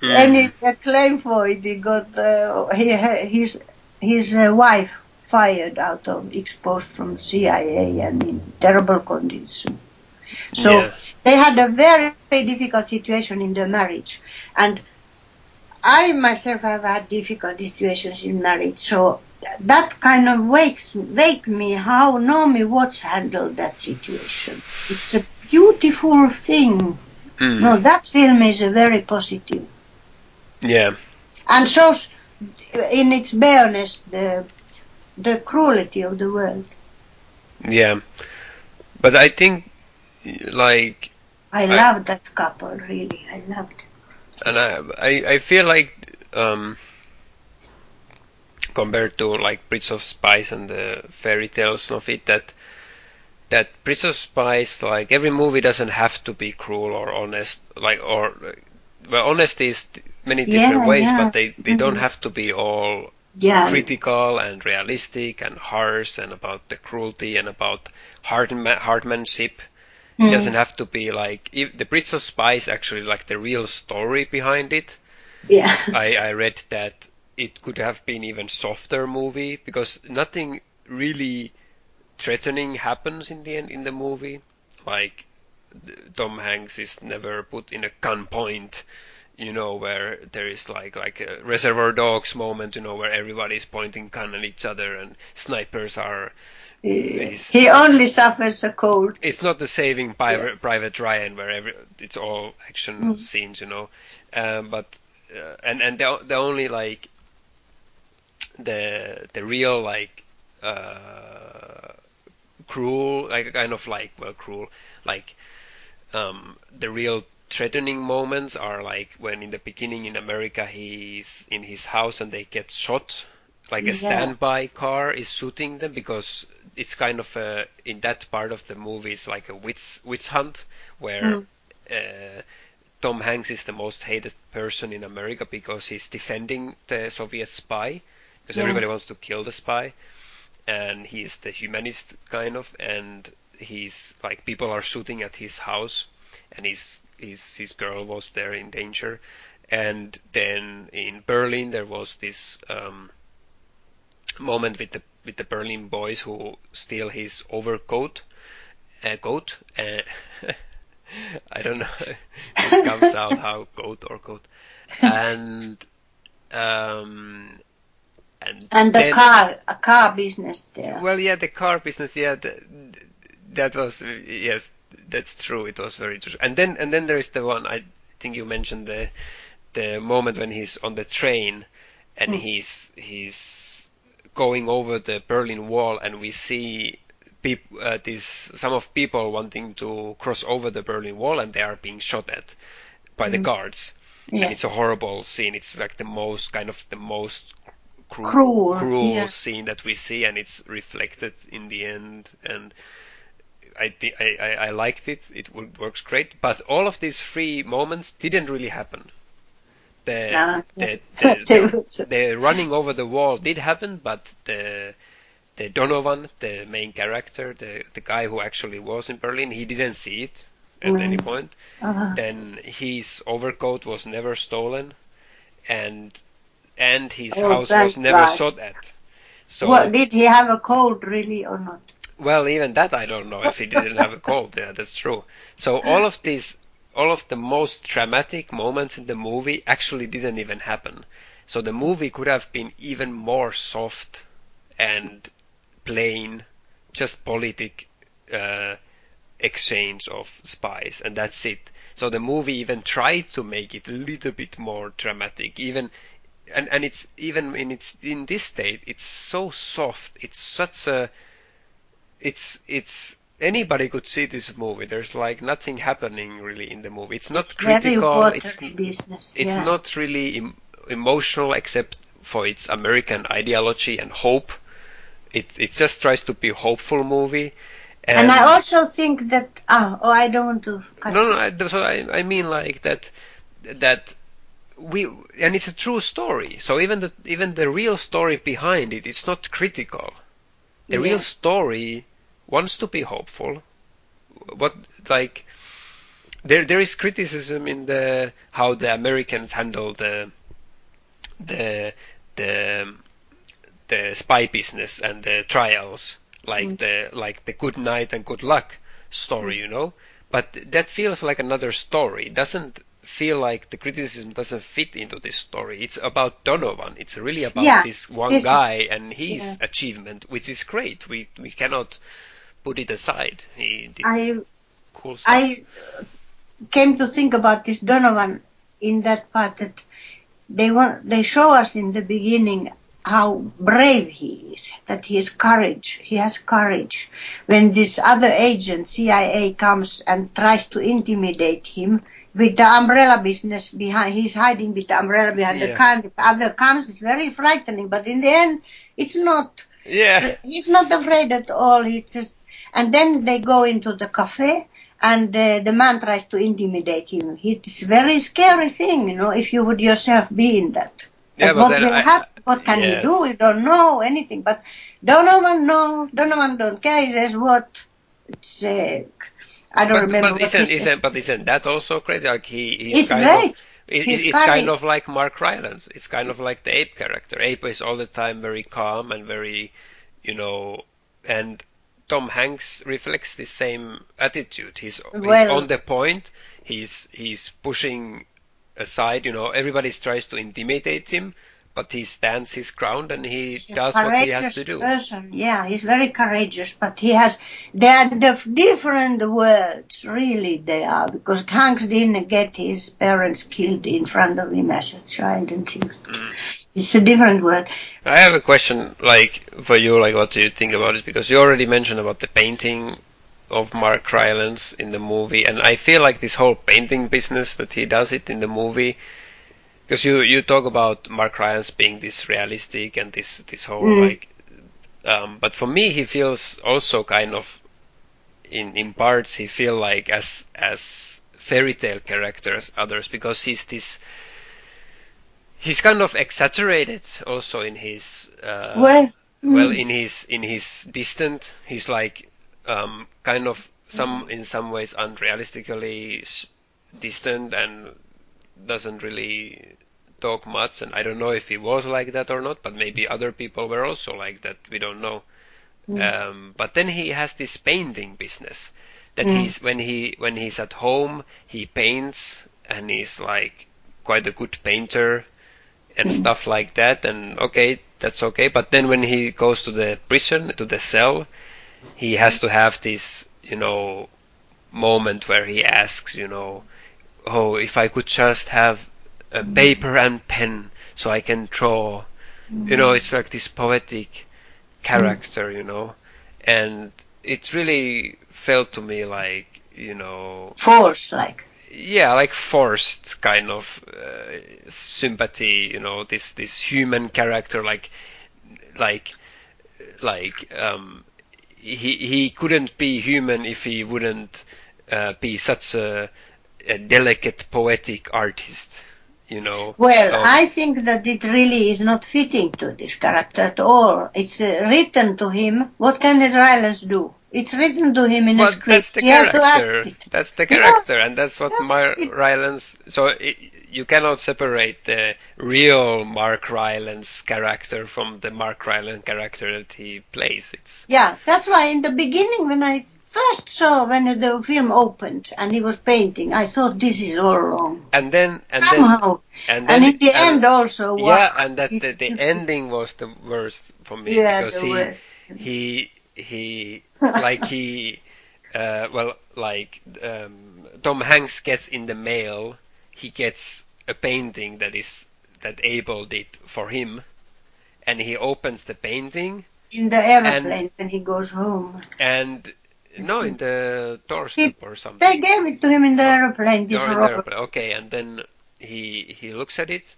Mm. Any acclaim for it. He got uh, he, his his uh, wife fired out of exposed from CIA and in terrible condition. So Yeah. they had a very, very difficult situation in the marriage, and I myself have had difficult situations in marriage. So that kind of wakes wake me how Naomi Watts handled that situation. It's a beautiful thing. Mm. No, that film is a very positive Yeah. and shows in its bareness the the cruelty of the world. Yeah. But I think, like, I, I- love that couple, really. I loved it. and I, I, I feel like, um, compared to like Prince of Spies and the fairy tales of it, that that Bridge of Spies, like every movie doesn't have to be cruel or honest, like or well, honesty is many different Yeah, ways, yeah. but they they don't Mhm. have to be all Yeah. critical and realistic and harsh and about the cruelty and about hardma- hardmanship. It Mm. doesn't have to be like if the Bridge of Spies actually like the real story behind it. Yeah. I, I read that it could have been even softer movie because nothing really threatening happens in the end in the movie. Like Tom Hanks is never put in a gunpoint, you know, where there is like like a Reservoir Dogs moment, you know, where everybody's pointing gun at each other and snipers are. He only suffers a cold. It's not the Saving Private, Private Ryan where every it's all action Mm. scenes, you know, um, but uh, and and the the only like the the real like uh, cruel like kind of like well cruel like um, the real threatening moments are like when in the beginning in America he's in his house and they get shot like a Yeah. standby car is shooting them because it's kind of a in that part of the movie it's like a witch witch hunt where Mm. uh, Tom Hanks is the most hated person in America because he's defending the Soviet spy because Yeah. everybody wants to kill the spy and he's the humanist kind of and he's like people are shooting at his house and his his his girl was there in danger. And then in Berlin there was this um, moment with the with the Berlin boys who steal his overcoat uh, coat. Uh, I don't know. It comes out how goat or coat. And um and And the then- car, a car business there. well, yeah, the car business, yeah, th that was yes, that's true. It was very true. And then and then there is the one I think you mentioned the the moment when he's on the train and Mm. he's he's going over the Berlin Wall and we see peop, uh, these some of people wanting to cross over the Berlin Wall and they are being shot at by the Mm. guards. yeah. And it's a horrible scene. It's like the most kind of the most cru- Cruel, cruel yeah. scene that we see, and it's reflected in the end. And I thi- I, I, I liked it. It wo- works great. But all of these three moments didn't really happen. the, Ah, the, the, the, the running over the wall did happen, but the the Donovan, the main character, the the guy who actually was in Berlin, he didn't see it at Mm. any point. Uh, Then his overcoat was never stolen, and and his Oh, house was never God. shot at. So what, did he have a cold really or not? Well, even that I don't know if he didn't have a cold. Yeah, that's true. So all of these, all of the most dramatic moments in the movie actually didn't even happen. So the movie could have been even more soft and plain, just politic uh, exchange of spies, and that's it. So the movie even tried to make it a little bit more dramatic, even and and it's even in its in this state, it's so soft. It's such a it's it's anybody could see this movie. There's like nothing happening really in the movie. It's not it's critical. It's business. it's yeah. not really em- emotional except for its American ideology and hope. It it just tries to be a hopeful movie. And, And I also think that oh, oh I don't want to. cut no no I, so I I mean like that that we and it's a true story. So even the even the real story behind it, it's not critical. The real story wants to be hopeful. What like there there is criticism in the how the Americans handle the the the the spy business and the trials like Mm. the like the good night and good luck story you know but that feels like another story it doesn't feel like the criticism doesn't fit into this story it's about Donovan it's really about Yeah, this one guy and his yeah. achievement which is great we we cannot put it aside he did I cool stuff I came to think about this Donovan in that part that they want they show us in the beginning how brave he is, that he has courage. He has courage. When this other agent, CIA, comes and tries to intimidate him with the umbrella business behind, he's hiding with the umbrella behind the car. The other comes, it's very frightening, but in the end, it's not yeah he's not afraid at all. He just and then they go into the cafe and uh, the man tries to intimidate him. It's a very scary thing, you know, if you would yourself be in that. Yeah, But what will I- happen? What can yeah. he do? You don't know anything. But Donovan, no, Donovan don't care. He says what? It's, uh, I don't but, remember but what isn't, he said. isn't but isn't that also great like he he's It's kind great. of it, it's kind of like Mark Rylance. It's kind of like the ape character. Ape is all the time very calm and very, you know, and Tom Hanks reflects the same attitude. He's, he's on the point. He's he's pushing aside. You know, everybody tries to intimidate him, but he stands his ground and he He's does what he has to do. Person. Yeah, he's very courageous, but he has. They are different worlds, really. They are because Hanks didn't get his parents killed in front of him as a child and things. Mm. It's a different world. I have a question, like for you, like what do you think about it? Because you already mentioned about the painting of Mark Rylance in the movie, and I feel like this whole painting business that he does it in the movie. Because you you talk about Mark Rylance being this realistic and this this whole Mm. like, um, but for me he feels also kind of, in in parts he feel like as as fairy tale characters others because he's this. He's kind of exaggerated also in his uh, well, well mm, in his in his distant he's like um, kind of some in some ways unrealistically distant and doesn't really talk much and I don't know if he was like that or not but maybe other people were also like that we don't know Mm. um, but then he has this painting business that Mm. he's when he when he's at home he paints and he's like quite a good painter and Mm. stuff like that and okay that's okay but then when he goes to the prison to the cell he has to have this you know moment where he asks you know oh if i could just have a paper and pen so i can draw. You know it's like this poetic character you know? And it really felt to me like you know forced, like. yeah, like forced kind of uh, sympathy, you know, this this human character, like like like um, he he couldn't be human if he wouldn't uh, be such a, a delicate poetic artist, you know. Well, of- I think that it really is not fitting to this character at all. It's uh, written to him. What can the Rylance do? It's written to him in a script. that's the he character. act it. That's the Yeah. character, and that's what Yeah. Mark Rylance. So it, you cannot separate the real Mark Rylance character from the Mark Rylance character that he plays. It's Yeah, that's why in the beginning when I first saw when the film opened and he was painting, I thought this is all wrong. and then and Somehow. then and And, in the and- end also, yeah, and that the, the ending was the worst for me Yeah, because he worst. he he like he uh, well like um, Tom Hanks gets in the mail he gets a painting that is that Abel did for him and he opens the painting in the aeroplane when he goes home. and no in the doorstep or something They gave it to him in the aeroplane, this in the airplane. Okay, and then he he looks at it,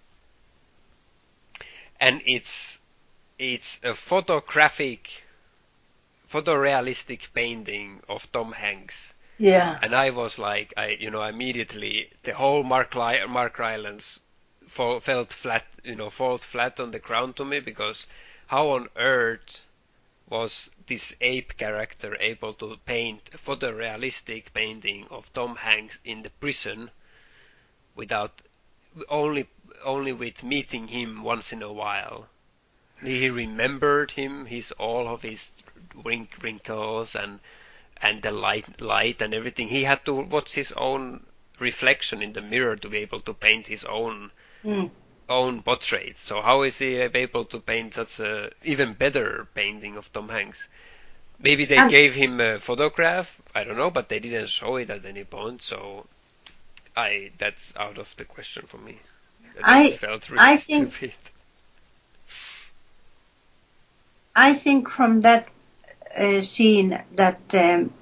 and it's it's a photographic, photorealistic painting of Tom Hanks, Yeah. and I was like, I you know immediately the whole Mark Ly- Mark Rylance fall, felt flat, you know, fall flat on the ground to me because how on earth was this ape character able to paint a photorealistic painting of Tom Hanks in the prison without only only with meeting him once in a while. He remembered him, his all of his wrink, wrinkles and and the light light and everything. He had to watch his own reflection in the mirror to be able to paint his own Mm. Own portrait. So how is he able to paint such a even better painting of Tom Hanks? Maybe they Um, gave him a photograph. I don't know, but they didn't show it at any point. So I that's out of the question for me. That I- felt really I think- stupid. I think from that uh, scene that um,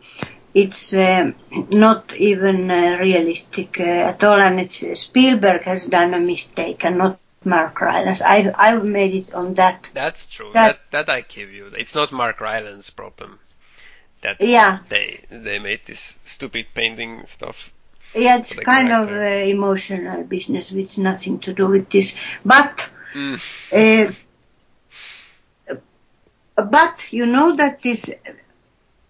it's um, not even uh, realistic uh, at all, and it's Spielberg has done a mistake and not Mark Rylance. I I've made it on that. That's true. That- That that I give you. It's not Mark Rylance problem. That Yeah. they they made this stupid painting stuff. Yeah, it's kind of uh, emotional business, which nothing to do with this. But Mm. uh, but you know that this.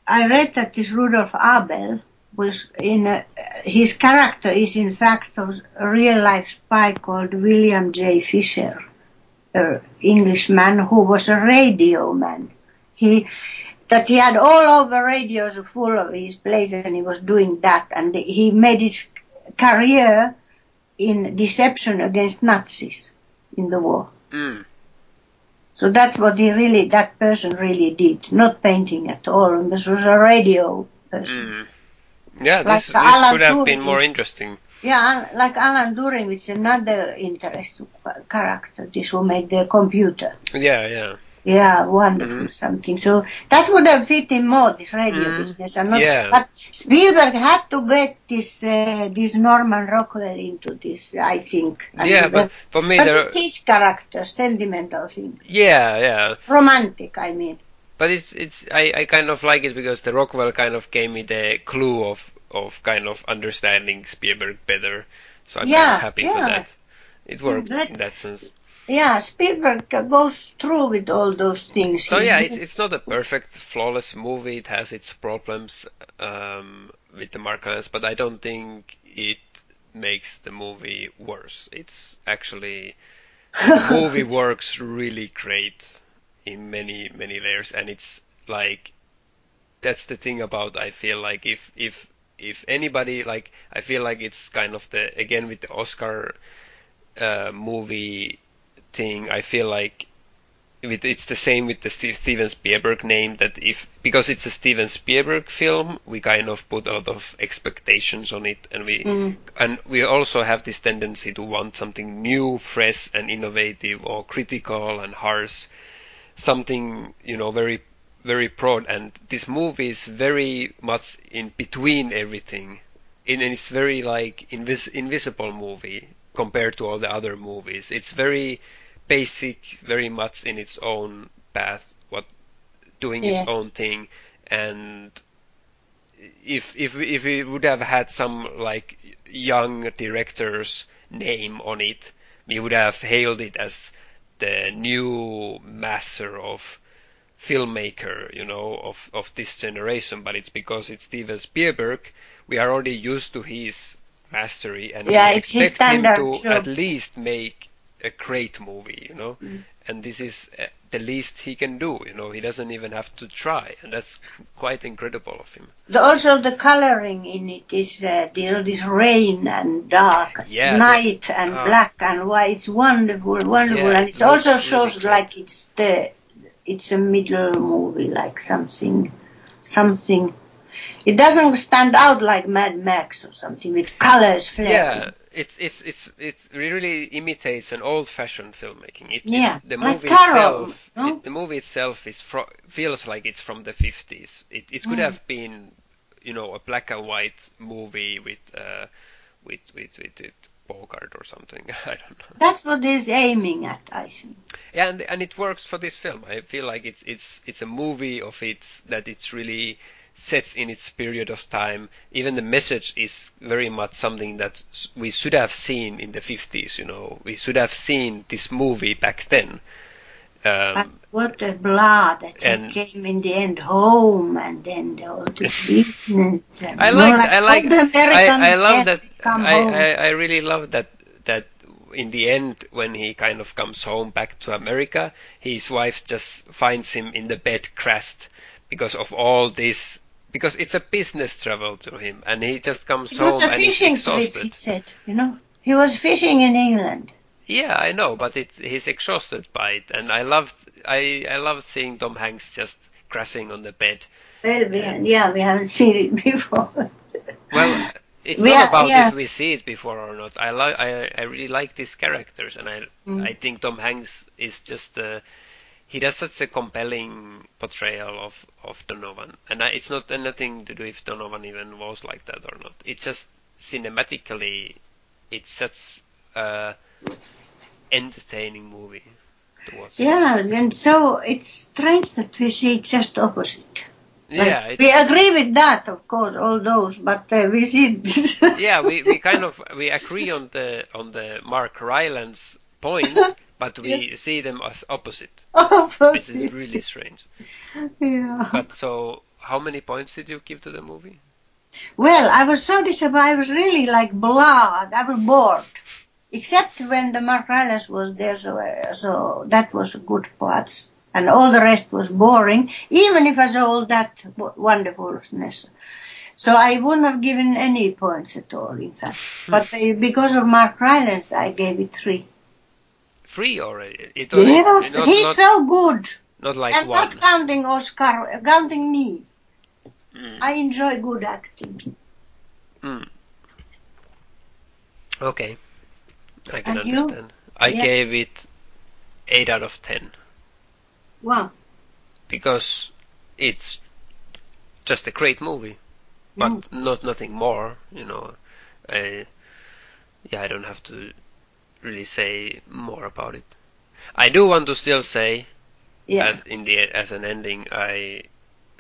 I read that this Rudolf Abel was in a, his character is in fact a real life spy called William J. Fisher, an Englishman who was a radio man. He that he had all over radios full of his places and he was doing that and he made his career in deception against Nazis in the war. Mm. So that's what he really, that person really did, not painting at all. This was a radio person. Mm. Yeah, Like this, this could have been more interesting. Yeah, like Alan Turing, which is another interesting character, this who made the computer. Yeah, yeah. Yeah, wonderful Mhm. something. So that would have fit in more this radio Mhm. business, and not. Yeah. But Spielberg had to get this uh, this Norman Rockwell into this, I think. And, Yeah, uh, but for me, but there. it's his character, sentimental thing, Yeah, yeah. romantic. I mean. But it's it's I, I kind of like it because the Rockwell kind of gave me the clue of of kind of understanding Spielberg better. So I'm kind of happy for that. It worked that- in that sense. Yeah, Spielberg goes through with all those things. So yeah, it's it's not a perfect, flawless movie. It has its problems um, with the Mark Rylance, but I don't think it makes the movie worse. It's actually the movie works really great in many many layers, and it's like that's the thing about I feel like if if if anybody like I feel like it's kind of the again with the Oscar uh, movie thing. I feel like it's the same with the Steven Spielberg name that if because it's a Steven Spielberg film, we kind of put a lot of expectations on it, and we Mm. and we also have this tendency to want something new, fresh, and innovative, or critical and harsh, something you know very very broad. And this movie is very much in between everything, and it's very like invis- invisible movie compared to all the other movies. It's very basic, very much in its own path, what doing Yeah. its own thing, and if if if we would have had some like young directors name on it, we would have hailed it as the new master of filmmaker, you know, of, of this generation, but it's because it's Steven Spielberg. We are already used to his mastery, and Yeah, we expect him to job. at least make a great movie, you know. Mm. And this is uh, the least he can do, you know. He doesn't even have to try, and that's quite incredible of him. The, also the coloring in it is uh, the, this rain and dark, Yeah, the- night and ah. black and white. It's wonderful, wonderful, Yeah, and it also shows really like it's the it's a middle movie, like something, something. It doesn't stand out like Mad Max or something with colors flaring. Yeah, it's it's it's it really imitates an old-fashioned filmmaking. It, it- Yeah, the like movie Carol, itself, no? it, the movie itself is fro- feels like it's from the 50s. It it could Mm. have been, you know, a black and white movie with uh, with with with, with Bogart or something. I don't know. That's what he's aiming at, I think. Yeah, and and it works for this film. I feel like it's it's it's a movie of its that it's really sets in its period of time. Even the message is very much something that we should have seen in the 50s. You know, we should have seen this movie back then. But Um, what a blood that he and- came in the end home and then the, all this business. I know, like I like the I, I love that Come I, home. I I really love that that in the end when he kind of comes home back to America his wife just finds him in the bed crashed because of all this because it's a business travel to him and he just comes it home and he's fishing trip, he said. You know, he was fishing in England. yeah I know but it's he's exhausted by it and I loved I I love seeing Tom Hanks just crashing on the bed Well, we, yeah, we haven't seen it before. Well, it's We not are- about yeah. if we see it before or not. I like, I, I really like these characters, and I, Mm. I think Tom Hanks is just, uh, he does such a compelling portrayal of of Donovan, and I, it's not anything to do if Donovan even was like that or not. It's just cinematically, it's such a entertaining movie to watch. yeah, and so it's strange that we see just opposite. Like, yeah, we agree with that, of course, all those, but uh, we see. yeah, we, we kind of we agree on the on the Mark Rylance point, but we see them as opposite. This opposite. is really strange. yeah. But so, how many points did you give to the movie? Well, I was so disappointed. I was really like blah. I was bored, except when the Mark Rylance was there. So, uh, so that was good parts, and all the rest was boring. Even if I saw all that w- wonderfulness, so I wouldn't have given any points at all. In fact, but uh, because of Mark Rylance, I gave it three. Three already. It, Yeah, not, he's not, so good, not like and one. not counting Oscar, uh, counting me. Mm. I enjoy good acting. Mm. Okay, I can And you? understand. I Yeah. gave it eight out of ten Wow. because it's just a great movie, but Mm. not nothing more. You know, I, yeah, I don't have to really say more about it. I do want to still say Yeah. as in the as an ending, I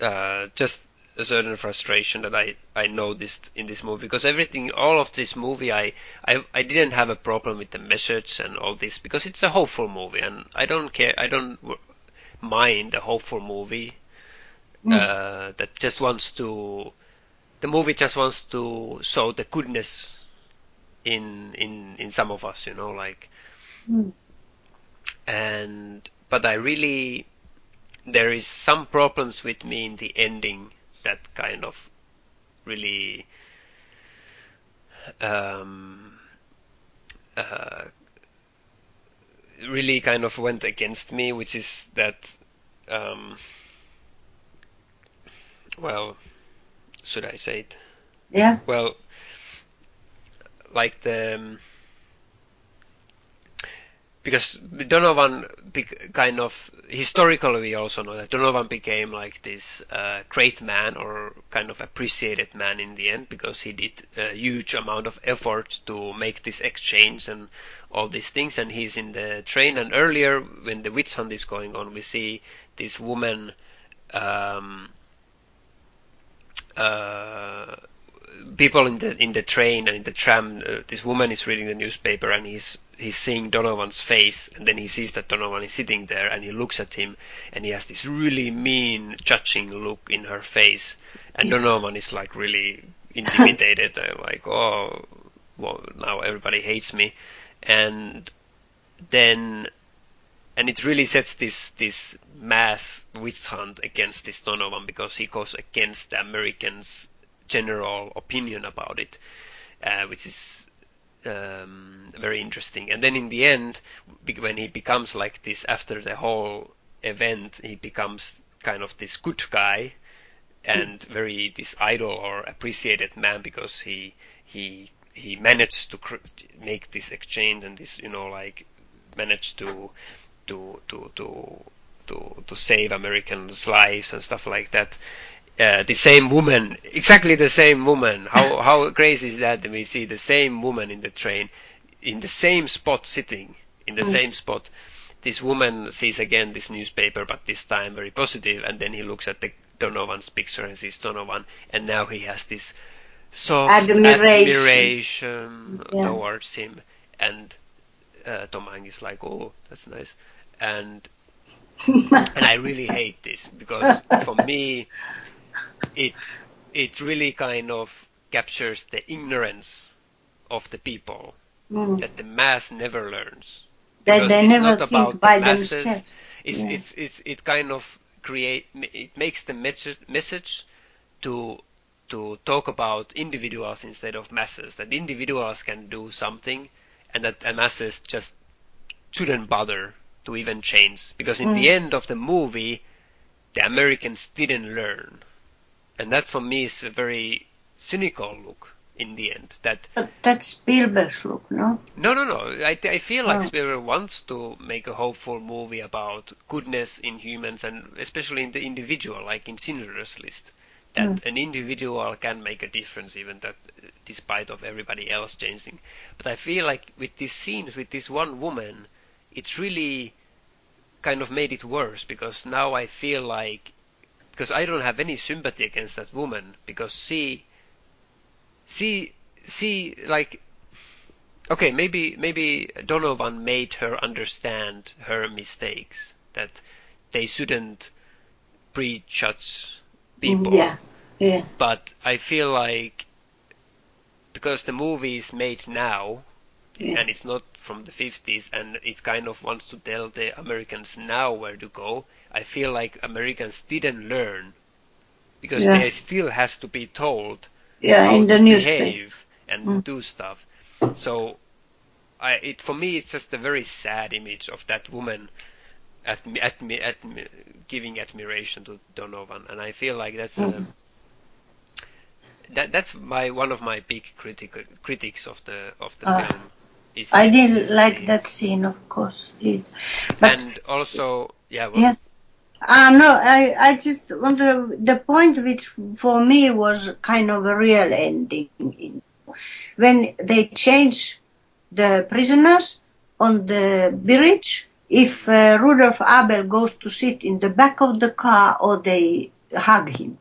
uh, just a certain frustration that I I noticed in this movie because everything, all of this movie, I I I didn't have a problem with the message and all this because it's a hopeful movie and I don't care, I don't w- mind a hopeful movie Mm. uh, that just wants to. The movie just wants to show the goodness in in in some of us, you know, like Mm. and but I really there is some problems with me in the ending that kind of really um, uh, really kind of went against me, which is that um, well, should I say it? Yeah. Well, like the um, because Donovan kind of historically we also know that Donovan became like this uh, great man or kind of appreciated man in the end because he did a huge amount of effort to make this exchange and all these things. And he's in the train. And earlier when the witch hunt is going on we see this woman um, uh, people in the in the train and in the tram, uh, this woman is reading the newspaper and he's he's seeing Donovan's face, and then he sees that Donovan is sitting there, and he looks at him, and he has this really mean, judging look in her face, and Donovan is like really intimidated, and like, oh, well, now everybody hates me, and then and it really sets this this mass witch hunt against this Donovan because he goes against the Americans' general opinion about it, uh, which is um, very interesting. And then in the end, when he becomes like this after the whole event, he becomes kind of this good guy and very this idol or appreciated man because he he he managed to make this exchange and this you know like managed to to to to to to save Americans' lives and stuff like that. Uh, the same woman, exactly the same woman. How how crazy is that? we see the same woman in the train, in the same spot, sitting in the mm. same spot. This woman sees again this newspaper, but this time very positive, and then he looks at the Donovan's picture and sees Donovan, and now he has this soft admiration, admiration yeah. towards him, and uh, Tom Hanks is like, oh, that's nice and and I really hate this because for me it it really kind of captures the ignorance of the people mm. that the mass never learns. That they never think about by the themselves. It's, yeah. it's, it's, it kind of create it makes the message, message to to talk about individuals instead of masses. That individuals can do something, and that the masses just shouldn't bother to even change. Because in mm. the end of the movie, the Americans didn't learn. And that for me is a very cynical look in the end. That but that's Spielberg's look, no? No, no, no. I, I feel like oh. Spielberg wants to make a hopeful movie about goodness in humans and especially in the individual, like in Schindler's List. That mm. an individual can make a difference, even that, despite of everybody else changing. But I feel like with these scenes, with this one woman, it's really kind of made it worse because now I feel like because I don't have any sympathy against that woman because she she she like okay maybe maybe Donovan made her understand her mistakes that they shouldn't prejudge people yeah yeah but I feel like because the movie is made now yeah. and it's not from the 50s and it kind of wants to tell the Americans now where to go. I feel like Americans didn't learn because yeah. they still has to be told yeah, how in the to behave and mm. do stuff. So I, it for me it's just a very sad image of that woman at at at giving admiration to Donovan, and I feel like that's mm. a, that that's my one of my big critic critics of the of the uh. film is, I didn't like that scene, of course. But, and also, yeah. Well, yeah. Uh, no, I, I just wonder, the point which for me was kind of a real ending. When they change the prisoners on the bridge, if uh, Rudolf Abel goes to sit in the back of the car or they hug him.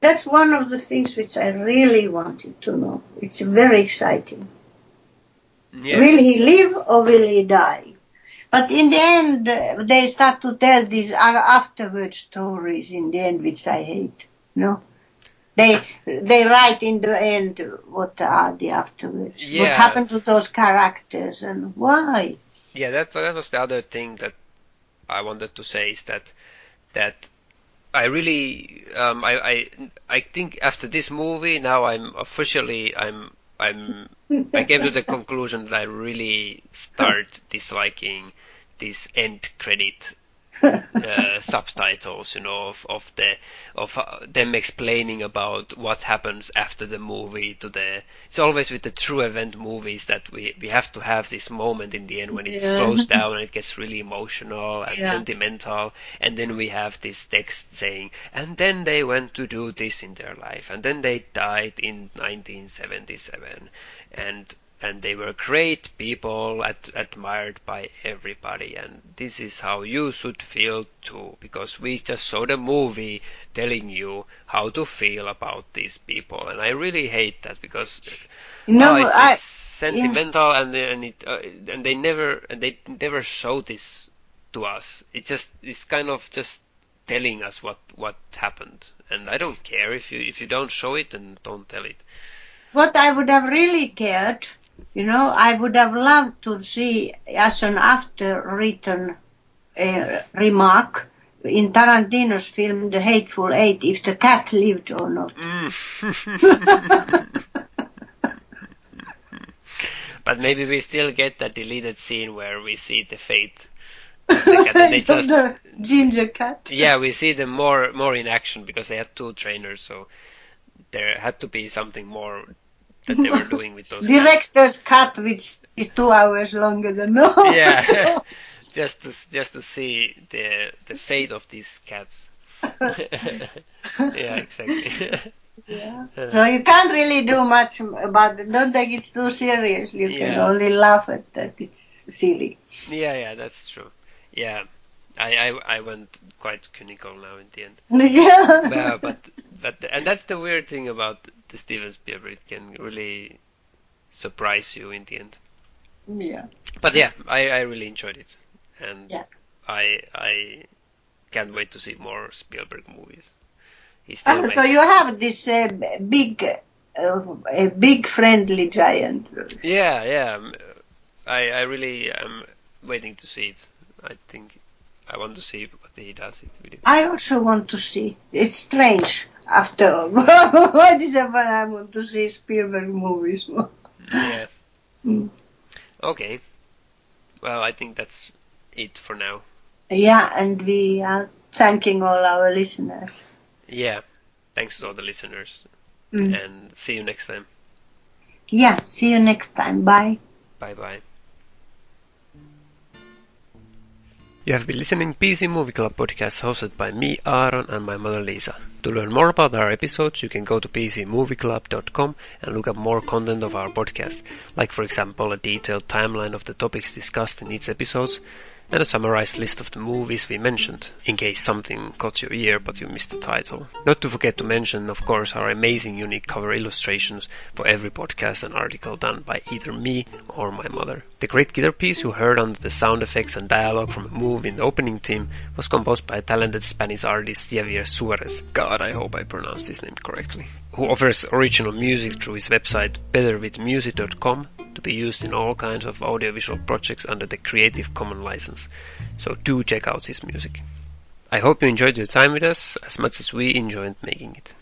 That's one of the things which I really wanted to know. It's very exciting. Yeah. Will he live or will he die? But in the end, they start to tell these afterward stories in the end, which I hate. No, they they write in the end what are the afterwards, yeah. what happened to those characters, and why. Yeah, that that was the other thing that I wanted to say is that that I really um, I, I I think after this movie now I'm officially I'm I'm I came to the conclusion that I really start disliking this end credit uh, subtitles, you know, of, of the of uh, them explaining about what happens after the movie. To the it's always with the true event movies that we we have to have this moment in the end when it yeah. slows down and it gets really emotional and yeah. sentimental, and then we have this text saying, and then they went to do this in their life, and then they died in 1977, and and they were great people, at, admired by everybody, and this is how you should feel too, because we just saw the movie telling you how to feel about these people, and I really hate that because No, well, it's, I- it's sentimental, and and it uh, and they never and they never show this to us. It just it's kind of just telling us what what happened, and I don't care if you if you don't show it, and don't tell it. what I would have really cared, you know, I would have loved to see as an after written uh, remark in Tarantino's film The Hateful Eight if the cat lived or not. but maybe we still get that deleted scene where we see the fate. of the cat, they just the ginger cat. yeah we see them more more in action because they had two trainers, so there had to be something more that they were doing with those. Director's cut, which is two hours longer than normal. Yeah, just to just to see the the fate of these cats. yeah, exactly. Yeah. So you can't really do much about it. Don't take it too seriously. You can only laugh at that. It's silly. yeah, yeah, that's true. Yeah, I I, I went quite cynical now in the end. yeah. Uh, but but and that's the weird thing about the Steven Spielberg. Can really surprise you in the end. yeah. But yeah, I, I really enjoyed it, and Yeah. I I can't wait to see more Spielberg movies. Oh, makes, so you have this uh, big, uh, a big friendly giant. yeah yeah. I I really am waiting to see it. I think I want to see what he does it with it. I also want to see. It's strange. After all. what is happened, I want to see Spielberg movies more. Yeah. Mm. Okay. Well, I think that's it for now. Yeah, and we are thanking all our listeners. Yeah. Thanks to all the listeners, Mm. and see you next time. Yeah, see you next time. Bye. Bye bye. You have been listening to PC Movie Club podcast hosted by me, Aaron, and my mother Lisa. To learn more about our episodes, you can go to pcmovieclub.com and look up more content of our podcast, like for example a detailed timeline of the topics discussed in each episode, and a summarized list of the movies we mentioned, in case something caught your ear but you missed the title. Not to forget to mention, of course, our amazing unique cover illustrations for every podcast and article done by either me or my mother. The great guitar piece you heard under the sound effects and dialogue from a movie in the opening theme was composed by talented Spanish artist Javier Suarez. God, I hope I pronounced his name correctly. Who offers original music through his website betterwithmusic.com to be used in all kinds of audiovisual projects under the Creative Commons license. So do check out his music. I hope you enjoyed your time with us as much as we enjoyed making it.